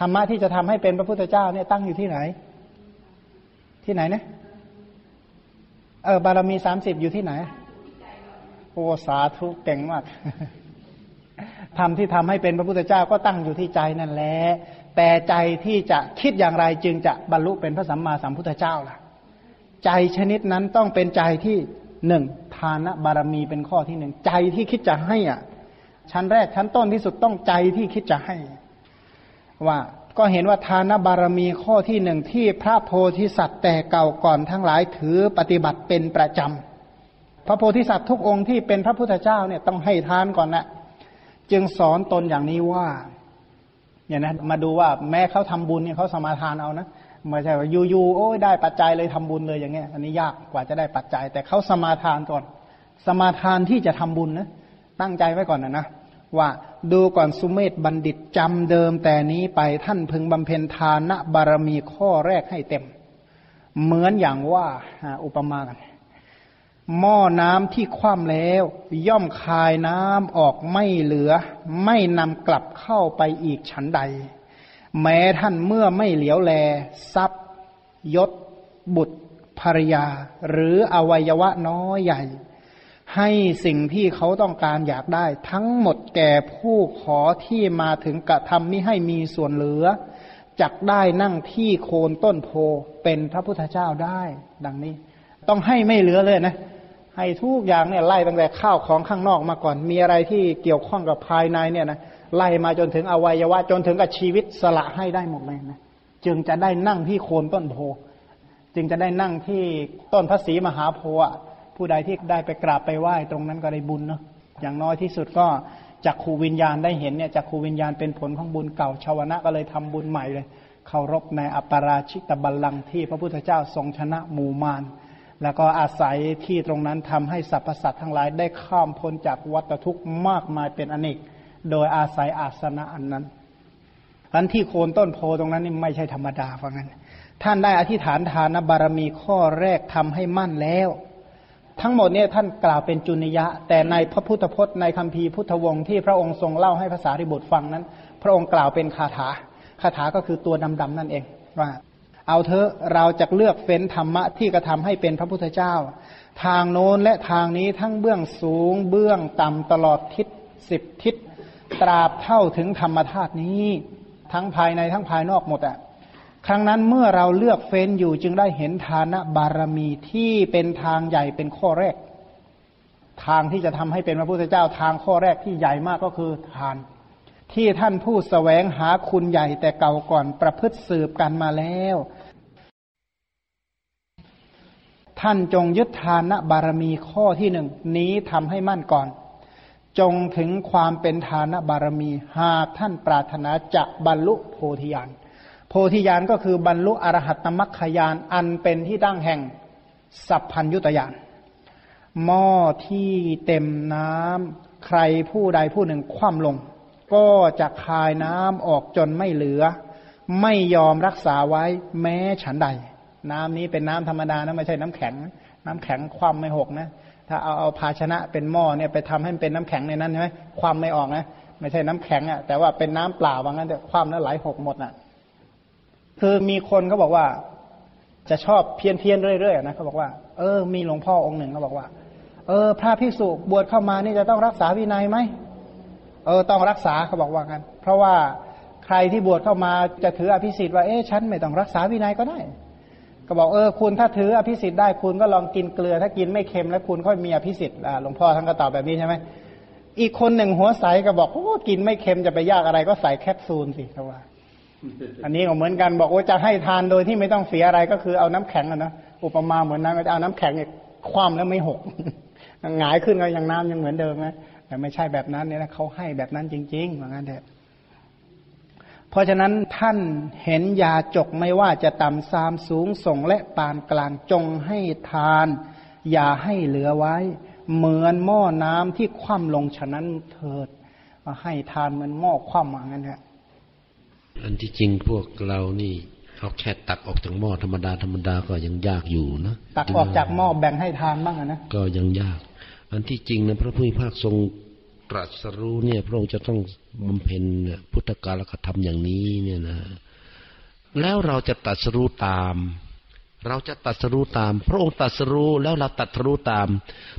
ธรรมะที่จะทำให้เป็นพระพุทธเจ้าเนี่ยตั้งอยู่ที่ไหน ที่ไหนเนี่ยเออบารมีสามสิบอยู่ที่ไหนโอสาธุเก่งมากทำที่ทำให้เป็นพระพุทธเจ้าก็ตั้งอยู่ที่ใจนั่นแหละแต่ใจที่จะคิดอย่างไรจึงจะบรรลุเป็นพระสัมมาสัมพุทธเจ้าล่ะ ใจชนิดนั้นต้องเป็นใจที่หนึ่งทานบารมีเป็นข้อที่หนึ่งใจที่คิดจะให้อะ ชั้นแรกชั้นต้นที่สุดต้องใจที่คิดจะให้ ว่าก็เห็นว่าทานบารมีข้อที่หนึ่งที่พระโพธิสัตว์แต่เก่าก่อนทั้งหลายถือปฏิบัติเป็นประจำพระโพธิสัตว์ทุกองค์ที่เป็นพระพุทธเจ้าเนี่ยต้องให้ทานก่อนนะจึงสอนตนอย่างนี้ว่าอย่างนั้นมาดูว่าแม้เขาทำบุญเนี่ยเขาสมาทานเอานะไม่ใช่ว่าอยู่ๆโอ้ยได้ปัจจัยเลยทำบุญเลยอย่างเงี้ยอันนี้ยากกว่าจะได้ปัจจัย แต่เขาสมาทานก่อน สมาทานที่จะทำบุญนะตั้งใจไว้ก่อนนะนะ ว่าดูก่อนสุเมธบัณฑิตจำเดิมแต่นี้ไปท่านพึงบำเพ็ญทานบารมีข้อแรกให้เต็ม เหมือนอย่างว่าอุปมากันหม้อน้ำที่คว่ำแล้ว ย่อมคายน้ำออกไม่เหลือ ไม่นำกลับเข้าไปอีกฉันใด แม้ท่านเมื่อไม่เหลียวแล ทรัพย์ ยศ บุตรภรยา หรืออวัยวะน้อยใหญ่ ให้สิ่งที่เขาต้องการอยากได้ ทั้งหมดแก่ผู้ขอที่มาถึงกระทำมิให้มีส่วนเหลือจักได้นั่งที่โคนต้นโพเป็นพระพุทธเจ้าได้ ดังนี้ ต้องให้ไม่เหลือเลยนะ ให้ทุกอย่างเนี่ยไล่ตั้งแต่ข้าวของข้างนอกมาก่อน มีอะไรที่เกี่ยวข้องกับภายในเนี่ยนะไล่มาจนถึงอวัยวะ จนถึงกับชีวิตสละให้ได้หมดเลยนะจึงจะได้นั่งที่โคนต้นโพ จึงจะได้นั่งที่ต้นพระศรีมหาโพธิ์ ผู้ใดที่ได้ไปกราบไปไหว้ตรงนั้นก็ได้บุญเนาะอย่างน้อยที่สุดก็จากครูวิญญาณได้เห็นเนี่ยจากครูวิญญาณเป็นผลของบุญเก่าชาวนะก็เลยทำบุญใหม่เลยเคารพในอัปปราชิตบัลลังก์ที่พระพุทธเจ้าทรงชนะหมู่มารแล้วก็อาศัยที่ตรงนั้นทำให้สรรพสัตว์ทั้งหลายได้ข้ามพ้นจากวัฏทุกข์มากมายเป็นอเนก โดยอาศัยอาสนะอันนั้นอันที่โคนต้นโพตรงนั้นนี่ไม่ใช่ธรรมดาเพราะงั้นท่านได้อธิษฐานทานบารมีข้อแรกทำให้มั่นแล้ว ทั้งหมดเนี่ยท่านกล่าวเป็นจุนิยะ แต่ในพระพุทธพจน์ในคัมภีร์พุทธวงศ์ที่พระองค์ทรงเล่าให้ภาษาริบุตรฟังนั้น พระองค์กล่าวเป็นคาถาคาถาก็คือตัวดำๆนั่นเองว่า เอาเถอะเราจะเลือกเฟ้นธรรมะที่กระทำให้เป็นพระพุทธเจ้า ทางโน้นและทางนี้ทั้งเบื้องสูง เบื้องต่ำตลอดทิศสิบทิศตราบเท่าถึงธรรมธาตุนี้ ทั้งภายในทั้งภายนอกหมดอะ่ะ ครั้งนั้นเมื่อเราเลือกเฟ้นอยู่จึงได้เห็นฐานะบารมีที่เป็นทางใหญ่เป็นข้อแรก ทางที่จะทำให้เป็นพระพุทธเจ้าทางข้อแรกที่ใหญ่มากก็คือทาน ที่ท่านผู้สแสวงหาคุณใหญ่แต่เก่าก่อนประพฤติสืบกันมาแล้ว ท่านจงยึดทานบารมีข้อที่หนึ่งนี้ทำให้มั่นก่อน จงถึงความเป็นทานบารมี หากท่านปรารถนาจะบรรลุโพธิญาณ ธิญาณก็คือบรรลุอรหัตตมัคคยานอันเป็นที่ตั้งแห่งสัพพัญยุตยานหม้อที่เต็มน้ำใครผู้ใดผู้หนึ่งคว่ำลง ก็จะคายน้ำออกจนไม่เหลือ ไม่ยอมรักษาไว้แม้ฉันใด น้ำนี้เป็นน้ำธรรมดานะไม่ใช่น้ำแข็ง น้ำแข็งคว่ำไม่หกนะ ถ้าเอาเอาภาชนะเป็นหม้อเนี่ยไปทำให้มันเป็นน้ำแข็งในนั้นใช่ไหมคว่ำไม่ออกนะไม่ใช่น้ำแข็งอะ่ะแต่ว่าเป็นน้ำเปล่าว่างั้นแต่คว่ำแล้วไหลหกหมดน่ะ คือมีคนเขาบอกว่า จะชอบเพี้ยนเพียนเรื่อยๆนะเขาบอกว่า เออ มีหลวงพ่อองค์หนึ่งเขาบอกว่า เออ พระภิกษุบวชเข้ามานี่จะต้องรักษาวินัยไหมเออ ต้องรักษาเขาบอกว่างั้น เพราะว่าใครที่บวชเข้ามาจะถืออภิสิทธิ์ว่าเอ๊ะฉันไม่ต้องรักษาวินัยก็ได้ ก็บอกเออคุณถ้าถืออภิสิทธิ์ได้คุณก็ลองกินเกลือ ถ้ากินไม่เค็มแล้วคุณค่อยมีอภิสิทธิ์หลวงพ่อท่านก็ตอบแบบนี้ใช่ไหมอีกคนหนึ่งหัวใสก็บอกโอ้กินไม่เค็มจะไปยากอะไรก็ใส่แคปซูลสิเขาว่า อันนี้ก็เหมือนกันบอกว่าจะให้ทานโดยที่ไม่ต้องเสียอะไรก็คือเอาน้ำแข็งนะอุปมาเหมือนนั้นก็จะเอาน้ำแข็งเนี่ยคว่ำแล้วไม่หกหงายขึ้นก็ยังน้ำยังเหมือนเดิมนะแต่ไม่ใช่แบบนั้นเนี่ยนะเขาให้แบบนั้นจริงๆว่างั้นเถอะเพราะฉะนั้นท่านเห็นยาจกไม่ว่าจะต่ำซามสูงส่งและปานกลางจงให้ทาน อย่าให้เหลือไว้ เหมือนหม้อน้ำที่คว่ำลงฉะนั้นเถิดมาให้ทานเหมือนหม้อคว่ำว่างั้นเถอะ อันที่จริงพวกเรานี่เอาแค่ตักออกจากหม้อธรรมดาธรรมดาก็ยังยากอยู่นะตักออกจากหม้อแบ่งให้ทานบ้างนะก็ยังยาก อันที่จริงนะพระพุทธภาคทรงตรัสรู้เนี่ย พระองค์จะต้องบำเพ็ญพุทธกาลกธรรมอย่างนี้เนี่ยนะ แล้วเราจะตรัสรู้ตาม เราจะตัดสรู้ตาม พระองค์ตัดสรู้แล้วเราตัดสรู้ตาม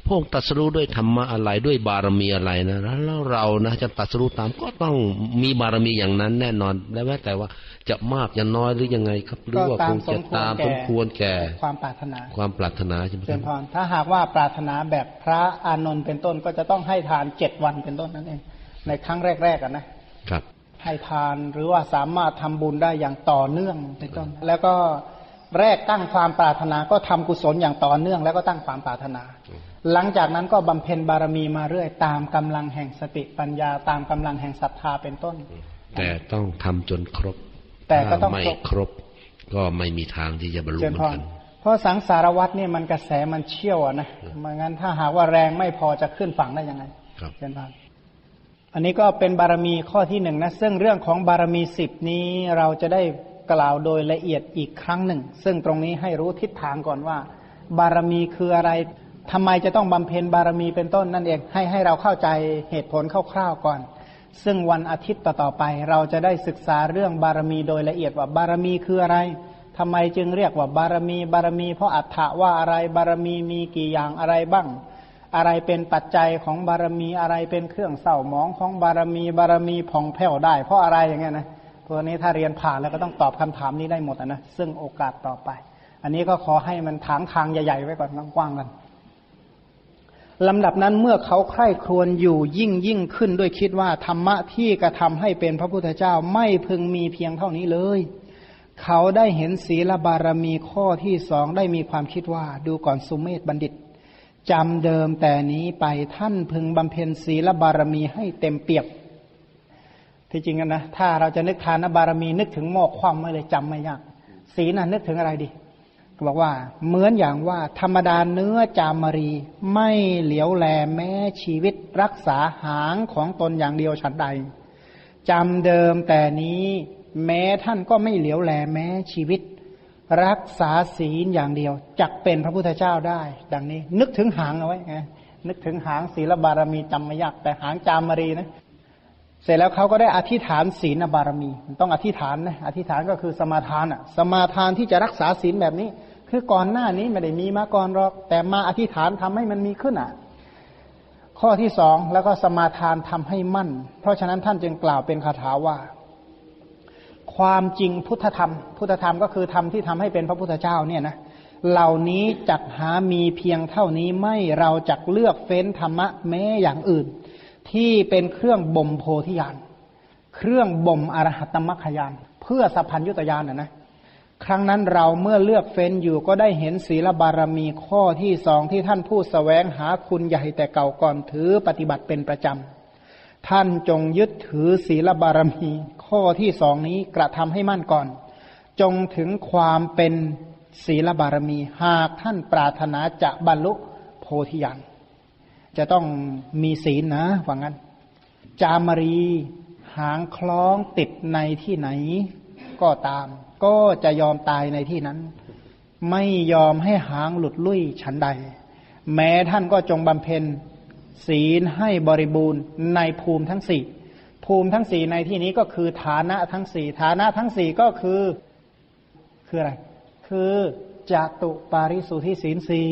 พระองค์ตัดสรู้ด้วยธรรมะอะไรด้วยบารมีอะไรนะแล้วเรานะจะตัดสรู้ตามก็ต้องมีบารมีอย่างนั้นแน่นอนแล้วแม้แต่ว่าจะมากจะน้อยหรือยังไงครับหรือว่าคงจะตามสมควรแก่ ความปรารถนา ความปรารถนาใช่ไหมครับถ้าหากว่าปรารถนาแบบพระอานนท์เป็นต้นก็จะต้องให้ทานเจ็ดวันเป็นต้นนั่นเองในครั้งแรกๆกันนะครับใให้ทานหรือว่าสามารถทำบุญได้อย่างต่อเนื่องเป็นต้นแล้วก็ แรกตั้งความปรารถนาก็ทำกุศลอย่างต่อเนื่อง แล้วก็ตั้งความปรารถนา หลังจากนั้นก็บำเพ็ญบารมีมาเรื่อยตามกำลังแห่งสติปัญญา ตามกำลังแห่งศรัทธาเป็นต้น แต่ต้องทำจนครบ แต่ก็ต้องถ้าไม่ครบครบ ก็ไม่มีทางที่จะบรรลุเจเหนมือพนรกันเพราะสังสารวัตเนี่ยมันกระแสมันเชี่ยวอะนะไม่งั้นถ้าหากว่าแรงไม่พอจะขึ้นฝั่งได้ยังไงครับเจนพรอันนี้ก็เป็นบารมีข้อที่หนึ่งนะซึ่งเรื่องของบารมีสิบนี้เราจะได้ กล่าวโดยละเอียดอีกครั้งหนึ่ง ซึ่งตรงนี้ให้รู้ทิศทางก่อนว่า บารมีคืออะไรทำไมจะต้องบำเพ็ญบารมีเป็นต้นนั่นเองให้ให้เราเข้าใจเหตุผลคร่าวๆก่อน ซึ่งวันอาทิตย์ต่อๆไป เราจะได้ศึกษาเรื่องบารมีโดยละเอียดว่าบารมีคืออะไรทำไมจึงเรียกว่าบารมีบารมี เพราะอัฏฐะว่าอะไรบารมีมีกี่อย่างอะไรบ้างอะไรเป็นปัจจัยของบารมีอะไรเป็นเครื่องเศร้าหมองของบารมีบารมีผ่องแผ้วได้ เพราะอะไรอย่างเงี้ยนะ พวกนี้ถ้าเรียนผ่านแล้วก็ต้องตอบคำถามนี้ได้หมดนะซึ่งโอกาสต่อไป อันนี้ก็ขอให้มันถางทางใหญ่ๆไว้ก่อนกว้างๆกันลำดับนั้นเมื่อเขาใคร่ครวญอยู่ยิ่งยิ่งขึ้นด้วยคิดว่าธรรมะที่กระทำให้เป็นพระพุทธเจ้าไม่พึงมีเพียงเท่านี้เลย เขาได้เห็นศีลบารมีข้อที่สองได้มีความคิดว่า ดูก่อนสุเมธบัณฑิตจำเดิมแต่นี้ไปท่านพึงบำเพ็ญศีลบารมีให้เต็มเปี่ยม ที่จริงกันนะ ถ้าเราจะนึกทานบารมีนึกถึงหมอกความไม่เลยจำไม่ยากศีลน่ะนึกถึงอะไรดีก็บอกว่าเหมือนอย่างว่าธรรมดาเนื้อจามรีไม่เหลียวแลแม้ชีวิตรักษาหางของตนอย่างเดียวฉันใดจำเดิมแต่นี้แม้ท่านก็ไม่เหลียวแลแม้ชีวิต รักษาศีลอย่างเดียวจักเป็นพระพุทธเจ้าได้ ดังนี้ นึกถึงหางเอาไว้ไงนึกถึงหางศีลบารมีจำไม่ยากแต่หางจามรีนะ เสร็จแล้วเขาก็ได้อธิษฐานศีลบารมีต้องอธิษฐานนะอธิษฐานก็คือสมาทานอะ สมาทานที่จะรักษาศีลแบบนี้ คือก่อนหน้านี้ไม่ได้มีมาก่อนหรอก แต่มาอธิษฐานทำให้มันมีขึ้นอะ ข้อที่สองแล้วก็สมาทานทำให้มั่น เพราะฉะนั้นท่านจึงกล่าวเป็นคาถาว่า ความจริงพุทธธรรม พุทธธรรมก็คือธรรมที่ทำให้เป็นพระพุทธเจ้าเนี่ยนะเหล่านี้จักหามีเพียงเท่านี้ไม่เราจักเลือกเฟ้นธรรมะแม้อย่างอื่น ที่เป็นเครื่องบ่มโพธิญาณเครื่องบ่มอรหัตมรรคญาณเพื่อสัพพัญญุตญาณนะนะครั้งนั้นเราเมื่อเลือกเฟ้นอยู่ก็ได้เห็นศีลบารมีข้อที่สองที่ท่านผู้สแสวงหาคุณใหญ่แต่เก่าก่อนถือปฏิบัติเป็นประจำ ท่านจงยึดถือศีลบารมีข้อที่สองนี้กระทำให้มั่นก่อน จงถึงความเป็นศีลบารมีหากท่านปรารถนาจะบรรลุโพธิญาณ จะต้องมีศีลนะว่างั้น จามรีหางคล้องติดในที่ไหนก็ตาม ก็จะยอมตายในที่นั้น ไม่ยอมให้หางหลุดลุ่ยฉันใด แม้ท่านก็จงบำเพ็ญศีลให้บริบูรณ์ในภูมิทั้งสี่ภูมิทั้งสี่ในที่นี้ก็คือฐานะทั้งสี่ฐานะทั้งสี่ก็คือคืออะไร คือจตุปาริสุทธิศีลสี่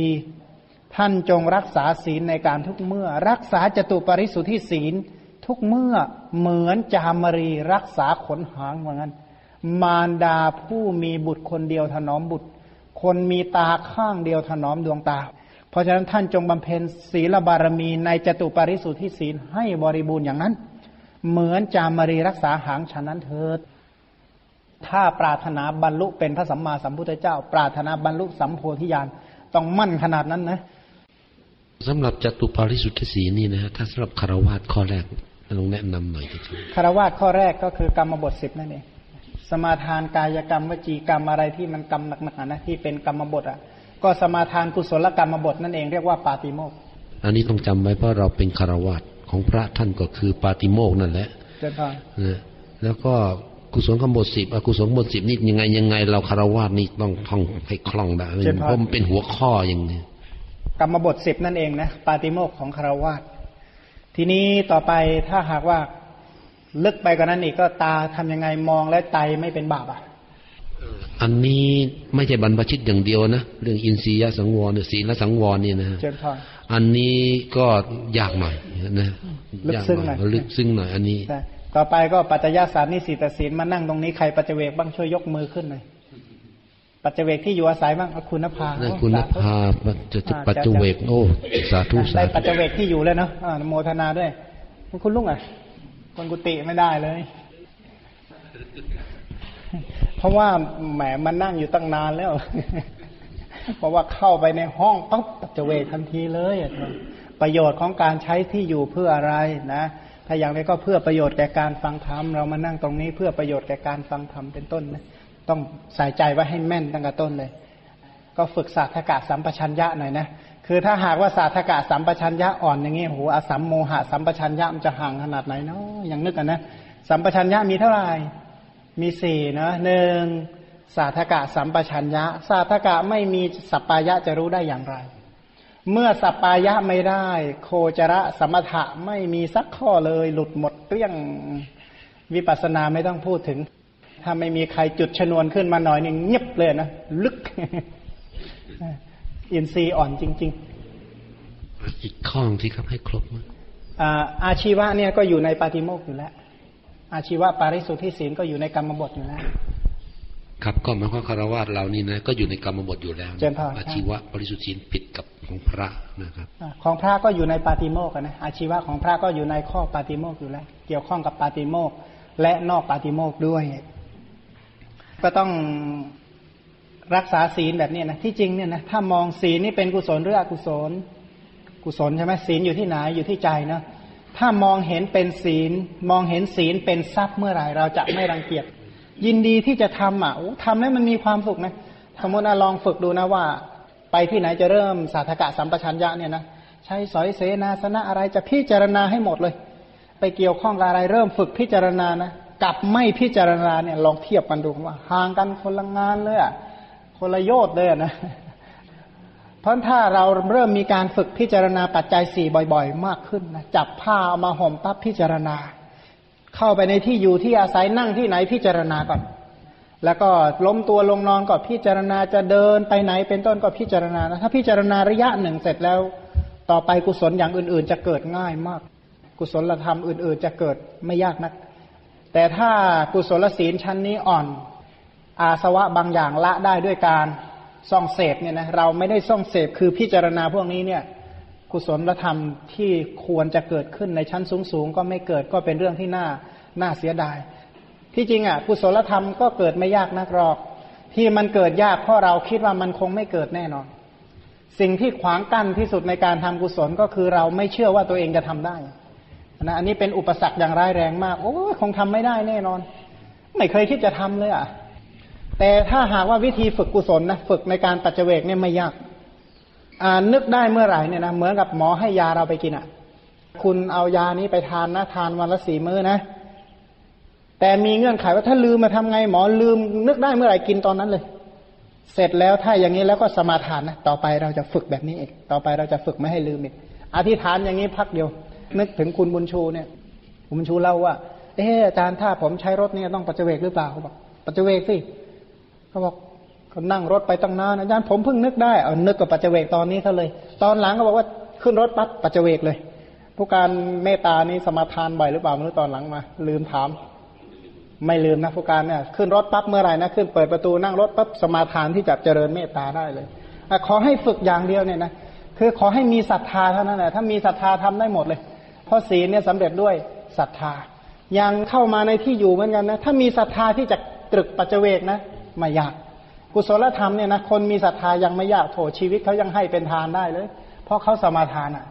ท่านจงรักษาศีลในการทุกเมื่อ รักษาจตุปริสุทธิศีลทุกเมื่อเหมือนจามรีรักษาขนหางเหมือนกันมารดาผู้มีบุตรคนเดียวถนอมบุตร คนมีตาข้างเดียวถนอมดวงตา เพราะฉะนั้นท่านจงบำเพ็ญศีลบารมีในจตุปริสุทธิศีลให้บริบูรณ์อย่างนั้น เหมือนจามรีรักษาหางฉะนั้นเถิดถ้าปรารถนาบรรลุเป็นพระสัมมาสัมพุทธเจ้า ปรารถนาบรรลุสัมโพธิญาณต้องมั่นขนาดนั้นนะ สำหรับจตุปาริสุทธิสีนี่นะฮะถ้าสำหรับคารวาสข้อแรกลองแนะนำหน่อยทีคารวาสข้อแรกก็คือกรรมบทสิบนั่นเองสมาทานกายกรรมวจีกรรมอะไรที่มันกรรมหนักๆนะที่เป็นกรรมบทอะ ก็สมาทานกุศลกรรมบทนั่นเองเรียกว่าปาติโมกข์อันนี้ต้องจำไว้เพราะเราเป็นคารวาสของพระท่านก็คือปาติโมกข์นั่นแหละเจริญพรนะแล้วก็กุศลกรรมบทสิบอกุศลกรรมบทสิบนี่ยังไงยังไงเราคารวาสนี่ต้องท่องให้คล่องได้เพราะมันเป็นหัวข้ออย่างนี้ กรรมบทสิบนั่นเองนะปาติโมกข์ของคารวาสทีนี้ต่อไปถ้าหากว่าลึกไปกว่านั้นอีกก็ตาทำยังไงมองและไตไม่เป็นบาปอะอันนี้ไม่ใช่บรรพชิตอย่างเดียวนะเรื่องอินทรียสังวรเนี่ยศีลสังวรเนี่ยนะเจริญพรอันนี้ก็ยากหน่อยนะลึกซึ้งหน่อยลึกซึ้งหน่อยอันนี้ใช่ต่อไปก็ปัจจยสารนิสิตศีลมานั่งตรงนี้ใครปัจเจเวกบ้างช่วยยกมือขึ้นหน่อย ปัจเจเวกที่อยู่อาศัยบ้างเอาคุณภานั่นโอ้คุณสาธุภาพจะจะปัจจุเวกโอ้สาธุสาได้ธุปัจเจเวกที่อยู่แล้วเนาะอ่าโมทนาด้วยคุณลุงอะคนกุฏิไม่ได้เลยราะว่าแหมมันนั่งอยู่ตั้งนานแล้ว เพราะว่าเข้าไปในห้องปั๊บปัจเจเวกทันทีเลยอะประโยชน์ของการใช้ที่อยู่เพื่ออะไรนะถ้าอย่างนี้ก็เพื่อประโยชน์แก่การฟังธรรมเรามานั่งตรงนี้เพื่อประโยชน์แก่การฟังธรรมเป็นต้นนะ ต้องใส่ใจไว้ให้แม่นตั้งแต่ต้นเลย ก็ฝึกศาสตกะสัมปชัญญะหน่อยนะคือถ้าหากว่าศาสตกะสัมปชัญญะอ่อนอย่างนี้โหอสัมโมหะสัมปชัญญะมันจะห่างขนาดไหนเนาะอยังนึกกันนะสัมปชัญญะมีเท่าไหร่มีสี่นะหนึ่งสาธกะสัมปชัญญะสาธกะไม่มีสัปปายะจะรู้ได้อย่างไร เมื่อสัปปายะไม่ได้ โคจระสมถะไม่มีสักข้อเลย หลุดหมดเกลี้ยงวิปัสสนาไม่ต้องพูดถึง ถ้าไม่มีใครจุดชนวนขึ้นมาหน่อยนึงเงียบเลยนะ ลึกอินทรีย์อ่อนจริงอีกข้อที่ครับให้ครบมั้ยๆอาอาชีวะเนี่ยก็อยู่ในปาติโมกข์อยู่แล้ว อาชีวะปาริสุทธิศีลก็อยู่ในกรรมบทอยู่แล้ว ครับก็หมายความคารวะเรานี่นะก็อยู่ในกรรมบทอยู่แล้วนะเจริญพรอาชีวะบริสุทธิ์ศีลผิดกับของพระนะครับอ่าของพระก็อยู่ในปาติโมกข์อะนะ อาชีวะของพระก็อยู่ในข้อปาติโมกข์อยู่แล้ว เกี่ยวข้องกับปาติโมกข์และนอกปาติโมกข์ด้วย ก็ต้องรักษาศีลแบบนี้นะที่จริงเนี่ยนะถ้ามองศีลนี่เป็นกุศลหรืออกุศล กุศลใช่ไหมศีลอยู่ที่ไหนอยู่ที่ใจนะถ้ามองเห็นเป็นศีล มองเห็นศีลเป็นทรัพย์เมื่อไหร่เราจะไม่รังเกียจ ยินดีที่จะทำอะโอ้ทำแล้วมันมีความสุขนะสมมติลองฝึกดูนะว่า ไปที่ไหนจะเริ่มสาธกะสัมปชัญญะเนี่ยนะใช้สอยเสนาสนะอะไรจะพิจารณาให้หมดเลย ไปเกี่ยวข้องอะไรเริ่มฝึกพิจารณานะ กับไม่พิจารณาเนี่ยลองเทียบกันดูว่า ห่างกันคนละงานเลยอะคนละโยชน์เลยนะเพราะถ้าเราเริ่มมีการฝึกพิจารณาปัจจัยสี่บ่อยๆ มากขึ้นนะจับผ้าเอามาห่มปั๊บพิจารณา เข้าไปในที่อยู่ที่อาศัยนั่งที่ไหนพิจารณาก่อน แล้วก็ล้มตัวลงนอนก็พิจารณาจะเดินไปไหนเป็นต้นก็พิจารณานะถ้าพิจารณาระยะหนึ่งเสร็จแล้ว ต่อไปกุศลอย่างอื่นๆ จะเกิดง่ายมาก กุศลธรรมอื่น ๆ จะเกิดไม่ยากนัก แต่ถ้ากุศลศีลชั้นนี้อ่อน อาสวะบางอย่างละได้ด้วยการส่องเสพเนี่ยนะเราไม่ได้ส่องเสพคือพิจารณาพวกนี้เนี่ย กุศลธรรมที่ควรจะเกิดขึ้นในชั้นสูงๆก็ไม่เกิดก็เป็นเรื่องที่น่าน่าเสียดาย ที่จริงอะกุศลธรรมก็เกิดไม่ยากนักหรอก ที่มันเกิดยากเพราะเราคิดว่ามันคงไม่เกิดแน่นอน สิ่งที่ขวางกั้นที่สุดในการทำกุศลก็คือเราไม่เชื่อว่าตัวเองจะทำได้ นะอันนี้เป็นอุปสรรคอย่างร้ายแรงมาก โอ้คงทำไม่ได้แน่นอน ไม่เคยคิดจะทำเลยอะ แต่ถ้าหากว่าวิธีฝึกกุศลนะฝึกในการปัจเจเวกเนี่ยไม่ยากอ่านึกได้เมื่อไหร่เนี่ยนะเหมือนกับหมอให้ยาเราไปกินอะ คุณเอายานี้ไปทานนะทานวันละสี่มื้อนะ แต่มีเงื่อนไขว่าถ้าลืมมาทำไงหมอลืม นึกได้เมื่อไหร่กินตอนนั้นเลย เสร็จแล้วถ้าอย่างนี้แล้วก็สมาทานนะต่อไปเราจะฝึกแบบนี้อีกต่อไปเราจะฝึกไม่ให้ลืมอีกอธิษฐานอย่างนี้พักเดียว นึกถึงคุณบุญชูเนี่ยคุณบุญชูเล่าว่า เอออาจารย์ถ้าผมใช้รถเนี่ยต้องปัจเจกหรือเปล่าเขาบอกปัจเจกสิเขาบอกเขานั่งรถไปตั้งนานอาจารย์ผมเพิ่งนึกได้เอานึกกับปัจเจกตอนนี้เท่าเลย ตอนหลังก็บอกว่าขึ้นรถปั๊บปัจเจกเลย ผู้การเมตตานี้สมาทานบ่อยหรือเปล่าไม่รู้ตอนหลังมา ลืมถาม ไม่ลืมนะผู้การเนี่ยขึ้นรถปั๊บเมื่อไหร่นะขึ้นเปิดประตูนั่งรถปั๊บสมาทานที่จะเจริญเมตตาได้เลยอขอให้ฝึกอย่างเดียวเนี่ยนะคือขอให้มีศรัทธาเท่านั้นแหละถ้ามีศรัทธาทำได้หมดเลย เพราะศีลเนี่ยสำเร็จด้วยศรัทธา ยังเข้ามาในที่อยู่เหมือนกันนะ ถ้ามีศรัทธาที่จะตรึกปัจเจเวกนะไม่ยาก กุศลธรรมเนี่ยนะคนมีศรัทธายังไม่ยากโถชีวิตเขายังให้เป็นทานได้เลย เพราะเขาสมาทานอะ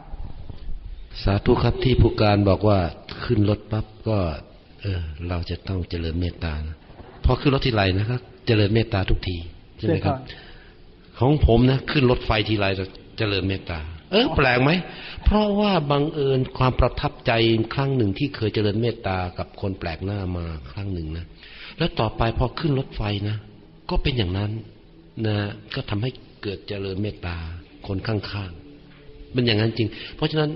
สาธุครับที่ผู้การบอกว่าขึ้นรถปั๊บก็ เออ เราจะต้องเจริญเมตตานะพอขึ้นรถทีไรนะครับ เจริญเมตตาทุกทีใช่ไหมครับใช่ครับของผมนะ ขึ้นรถไฟทีไรจะเจริญเมตตา เออ แปลกไหม เพราะว่าบังเอิญความประทับใจครั้งหนึ่งที่เคยเจริญเมตตากับคนแปลกหน้ามาครั้งหนึ่งนะ แล้วต่อไปพอขึ้นรถไฟนะ ก็เป็นอย่างนั้นนะก็ทำให้เกิดเจริญเมตตาคนข้างๆ เป็นอย่างนั้นจริง เพราะฉะนั้น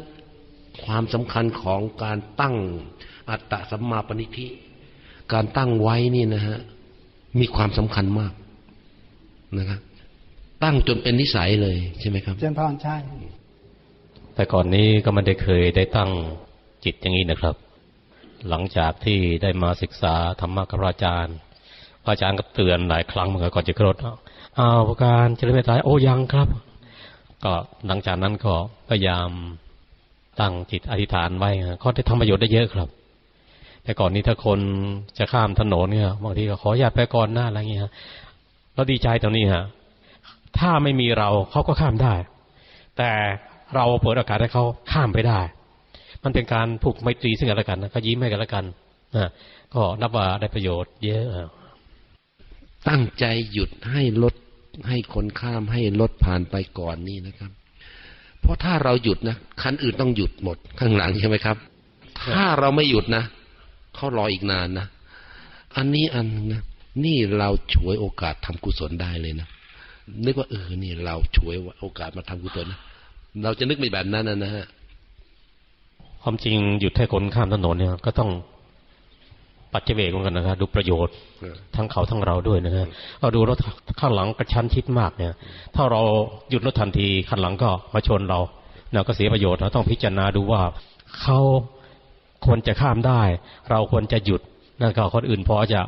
ความสำคัญของการตั้งอัตตสัมมาปณิธิ การตั้งไว้นี่นะฮะ มีความสำคัญมากนะครับ ตั้งจนเป็นนิสัยเลยใช่ไหมครับเจริญพรใช่ แต่ก่อนนี้ก็ไม่ได้เคยได้ตั้งจิตอย่างนี้นะครับ หลังจากที่ได้มาศึกษาธรรมะกับพระอาจารย์พระอาจารย์ก็เตือนหลายครั้งเหมือนกันก่อนจะขึ้นรถอ้าวประการเจริญเมตตาโอ้ยังครับ ก็หลังจากนั้นก็พยายามตั้งจิตอธิษฐานไว้ก็ได้ทำประโยชน์ได้เยอะครับ แต่ก่อนนี้ถ้าคนจะข้ามถนนเนี่ยบางทีก็ขออย่าตไปก่อนหน้าอะไรเงี้ยเราดีใจตรงนี้ฮะ ถ้าไม่มีเราเขาก็ข้ามได้ แต่เราเปิดโอกาสให้เขาข้ามไปได้ มันเป็นการผูกไมตรีซึ่งกันและกันนะก็ยิ้มให้กันและกันนะก็นับว่าได้ประโยชน์ เยอะ ตั้งใจหยุดให้รถให้คนข้ามให้รถผ่านไปก่อนนี่นะครับ เพราะถ้าเราหยุดนะคันอื่นต้องหยุดหมดข้างหลังใช่ไหมครับ ถ้าเราไม่หยุดนะเขารออีกนานนะ อันนี้อันนึงนะนี่เราฉวยโอกาสทำกุศลได้เลยนะ นึกว่าเออนี่เราฉวยโอกาสมาทำกุศลนะเราจะนึกไม่แบบนั้นนะนะฮะความจริงหยุดให้คนข้ามถนนเนี่ยก็ต้องปัจเจเวกเหมือนกันนะครับดูประโยชน์เออทั้งเขาทั้งเราด้วยนะฮะเราดูรถข้างหลังกระชั้นชิดมากเนี่ย ถ้าเราหยุดรถทันทีข้างหลังก็มาชนเราเราก็เสียประโยชน์เราต้องพิจารณาดูว่าเขาควรจะข้ามได้ เราควรจะหยุดนั่นก็คนอื่นพอจะ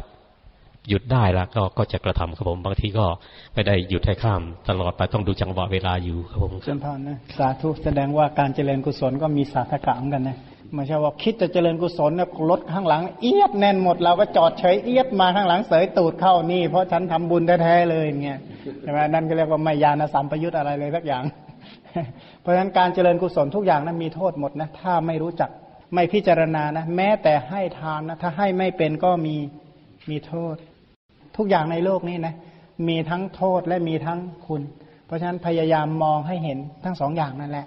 หยุดได้แล้วก็ก็จะกระทำครับผมบางทีก็ไม่ได้หยุดให้ข้าม ตลอดไปต้องดูจังหวะเวลาอยู่ครับผมเชิญพรนนะสาธุแสดงว่าการเจริญกุศลก็มีสาธกะเหมือนกันนะไม่ใช่ว่าคิดจะเจริญกุศลเนี่ยรถข้างหลัง เอียดแน่นหมดเราก็จอดเฉยเอียดมาข้างหลังเสยตูดเข้านี่ เพราะฉันทำบุญแท้ๆเลยอย่างเงี้ยใช่ไหมนั่นก็เรียกว่าไม่ยานสัมปยุตอะไรเลยสักอย่าง เพราะฉะนั้นการเจริญกุศลทุกอย่างนั้นมีโทษหมดนะถ้าไม่รู้จักไม่พิจารณานะ แม้แต่ให้ทานนะถ้าให้ไม่เป็นก็มีมีโทษ ทุกอย่างในโลกนี้นะมีทั้งโทษและมีทั้งคุณ เพราะฉะนั้นพยายามมองให้เห็นทั้งสองอย่างนั่นแหละ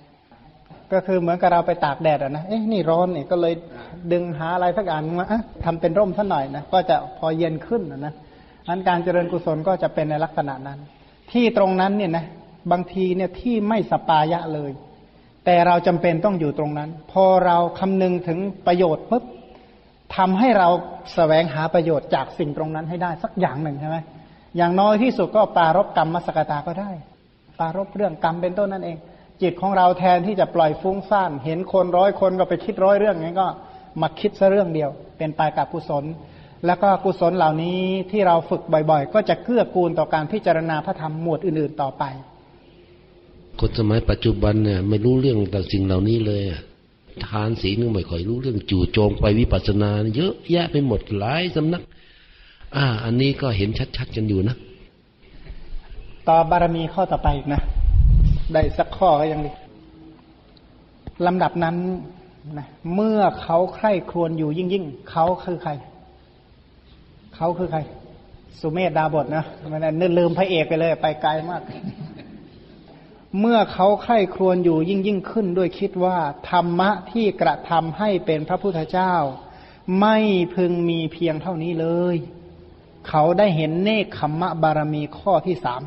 ก็คือเหมือนกับเราไปตากแดดอะนะเอ๊ะนี่ร้อนนี่ก็เลยดึงหาอะไรสักอันมาอะทำเป็นร่มสักหน่อยนะก็จะพอเย็นขึ้นนะนะอันการเจริญกุศลก็จะเป็นในลักษณะนั้น ที่ตรงนั้นเนี่ยนะบางทีเนี่ยที่ไม่สปายะเลย แต่เราจำเป็นต้องอยู่ตรงนั้น พอเราคำนึงถึงประโยชน์ปุ๊บ ทำให้เราแสวงหาประโยชน์จากสิ่งตรงนั้นให้ได้สักอย่างหนึ่งใช่ไหมอย่างน้อยที่สุดก็ปารบกรรมมสกตาก็ได้ ปารบเรื่องกรรมเป็นต้นนั่นเอง จิตของเราแทนที่จะปล่อยฟุ้งซ่าน เห็นคนร้อยคนก็ไปคิดร้อยเรื่องงั้นก็มาคิดซะเรื่องเดียว เป็นไปกับกุศล แล้วก็กุศลเหล่านี้ที่เราฝึกบ่อย ๆ ก็จะเกื้อกูลต่อการพิจารณาพระธรรมหมวดอื่น ๆ ต่อไป คนสมัยปัจจุบันเนี่ยไม่รู้เรื่องแต่สิ่งเหล่านี้เลยอะ ทานศีลก็ไม่ค่อยรู้เรื่องจู่โจมไปวิปัสสนา เยอะแยะไปหมดหลายสำนัก อ่า อันนี้ก็เห็นชัดๆกันอยู่นะต่อบารมีข้อต่อไปอีกนะ ได้สักข้อก็ยังดีลำดับนั้นนะเมื่อเขาใคร่ครวญอยู่ยิ่งยิ่งๆเขาคือใคร เขาคือใคร สุเมธดาบทนะมันนึกลืมพระเอกไปเลย ไปไกลมาก เมื่อเขาใคร่ครวญอยู่ยิ่งยิ่งขึ้นด้วยคิดว่า ธรรมะที่กระทำให้เป็นพระพุทธเจ้า ไม่พึงมีเพียงเท่านี้เลย เขาได้เห็นเนคขมมะบารมีข้อที่สาม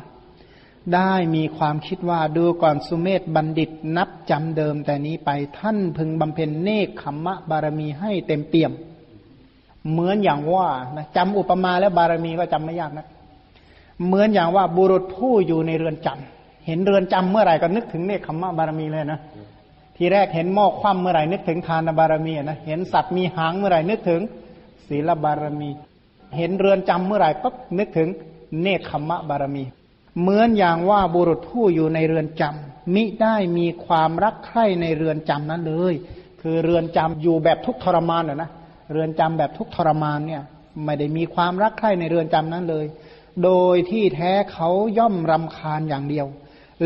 ได้มีความคิดว่าดูก่อนสุเมธบัณฑิตนับจำเดิมแต่นี้ไปท่านพึงบำเพ็ญเนคขมมะบารมีให้เต็มเปี่ยม เหมือนอย่างว่านะจำอุปมาแล้วบารมีก็จำไม่ยากนะ เหมือนอย่างว่าบุรุษผู้อยู่ในเรือนจำ เห็นเรือนจำเมื่อไหร่ก็นึกถึงเนคขมะบารมีเลยนะทีแรกเห็นหม้อคว่ำเมื่อไหร่นึกถึงทานบารมีนะเห็นสัตว์มีหางเมื่อไหร่นึกถึงศีลบารมี เห็นเรือนจำเมื่อไหร่ปั๊บนึกถึงเนคขมะบารมี เหมือนอย่างว่าบุรุษผู้อยู่ในเรือนจำมิได้มีความรักใคร่ในเรือนจำนั้นเลย คือเรือนจำอยู่แบบทุกข์ทรมานนะนะเรือนจำแบบทุกข์ทรมานเนี่ย ไม่ได้มีความรักใคร่ในเรือนจำนั้นเลย โดยที่แท้เขาย่อมรำคาญอย่างเดียว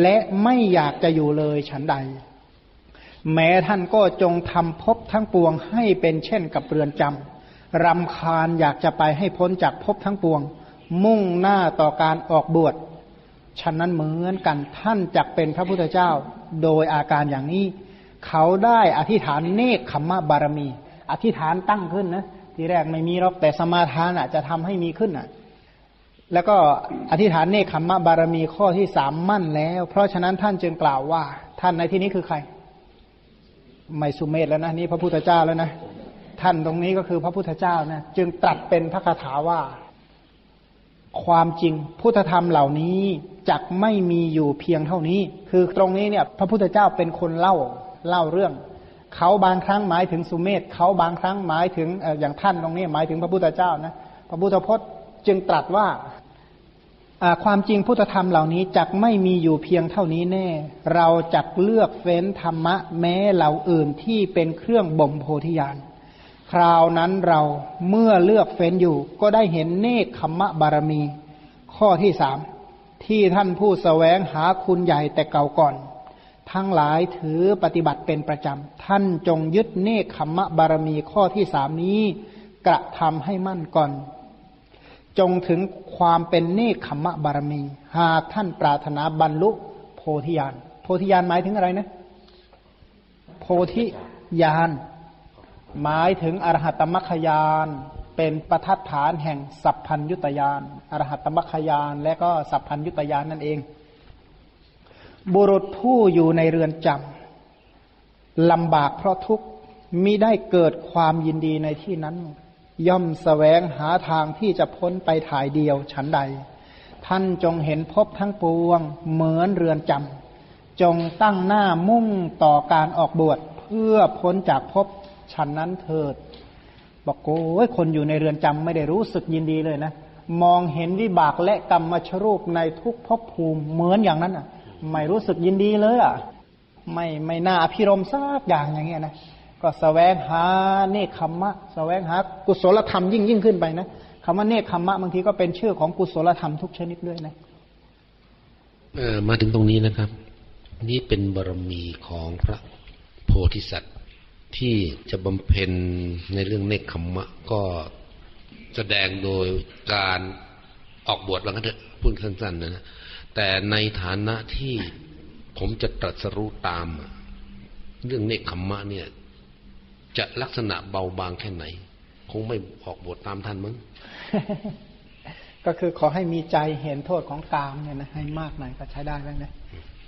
และไม่อยากจะอยู่เลยฉันใด แม้ท่านก็จงทำภพทั้งปวงให้เป็นเช่นกับเรือนจำรำคาญอยากจะไปให้พ้นจากภพทั้งปวง มุ่งหน้าต่อการออกบวชฉะนั้นเหมือนกันท่านจักเป็นพระพุทธเจ้า โดยอาการอย่างนี้ เขาได้อธิษฐานเนคขมมะบารมี อธิษฐานตั้งขึ้นนะ ทีแรกไม่มีหรอกแต่สมาทานอะ จะทำให้มีขึ้นอะ แล้วก็อธิษฐานเนคขมมะบารมีข้อที่สามมั่นแล้ว เพราะฉะนั้นท่านจึงกล่าวว่า ท่านในที่นี้คือใคร ไม่สุเมธแล้วนะนี่พระพุทธเจ้าแล้วนะท่านตรงนี้ก็คือพระพุทธเจ้านะจึงตรัสเป็นพระคาถาว่า ความจริงพุทธธรรมเหล่านี้จักไม่มีอยู่เพียงเท่านี้ คือตรงนี้เนี่ย พระพุทธเจ้าเป็นคนเล่าเล่าเรื่อง เขาบางครั้งหมายถึงสุเมธเขาบางครั้งหมายถึงอย่างท่านตรงนี้หมายถึงพระพุทธเจ้านะพระพุทธพจน์จึงตรัสว่า ความจริงพุทธธรรมเหล่านี้จักไม่มีอยู่เพียงเท่านี้แน่ เราจักเลือกเฟ้นธรรมะแม้เหล่าอื่นที่เป็นเครื่องบ่มโพธิญาณคราวนั้นเราเมื่อเลือกเฟ้นอยู่ ก็ได้เห็นเนคขมมะบารมี ข้อที่สามที่ท่านผู้สแสวงหาคุณใหญ่แต่เก่าก่อน ทั้งหลายถือปฏิบัติเป็นประจำ ท่านจงยึดเนคขมมะบารมีข้อที่สามนี้ กระทำให้มั่นก่อน จงถึงความเป็นเนคขมมะบารมี หากท่านปรารถนาบรรลุโพธิญาณโพธิญาณหมายถึงอะไรนะ โพธิญาณหมายถึงอรหัตมัคคยานเป็นประทัดฐานแห่งสัพพัญยุตยานอรหัตมัคคยานและก็สัพพัญยุตยานนั่นเอง บุรุษผู้อยู่ในเรือนจำลำบากเพราะทุกข์มิได้เกิดความยินดีในที่นั้น ย่อมสแสวงหาทางที่จะพ้นไปถ่ายเดียวฉันใด ท่านจงเห็นพบทั้งปวง เหมือนเรือนจำจงตั้งหน้ามุ่งต่อการออกบวชเพื่อพ้นจากภพฉันนั้นเถิด บอกโอ้ยคนอยู่ในเรือนจำไม่ได้รู้สึกยินดีเลยนะ มองเห็นวิบากและกรรมชรูปในทุกภพภูมิเหมือนอย่างนั้นอะ ไม่รู้สึกยินดีเลยอะ ไม่ไม่น่าอภิรมสักอย่างอย่างเงี้ยนะ ก็สแสวงหาเนคขมมะสแสวงหากุศลธรรมยิ่งยิ่งขึ้นไปนะคำว่าเนคขมมะบางทีก็เป็นชื่อของกุศลธรรมทุกชนิดด้วยนะเออมาถึงตรงนี้นะครับ นี่เป็นบารมีของพระโพธิสัตว์ที่จะบำเพ็ญในเรื่องเนคขมมะก็แสดงโดยการออกบวชว่างั้นเถอะพูดสั้นๆนะ แต่ในฐานะที่ผมจะตรัสรู้ตาม เรื่องเนคขมมะเนี่ย จะลักษณะเบาบางแค่ไหน คงไม่ออกบวชตามท่านมั้งก็คือขอให้มีใจเห็นโทษของกามเนี่ยนะให้มากหน่อยก็ใช้ได้แล้วนะ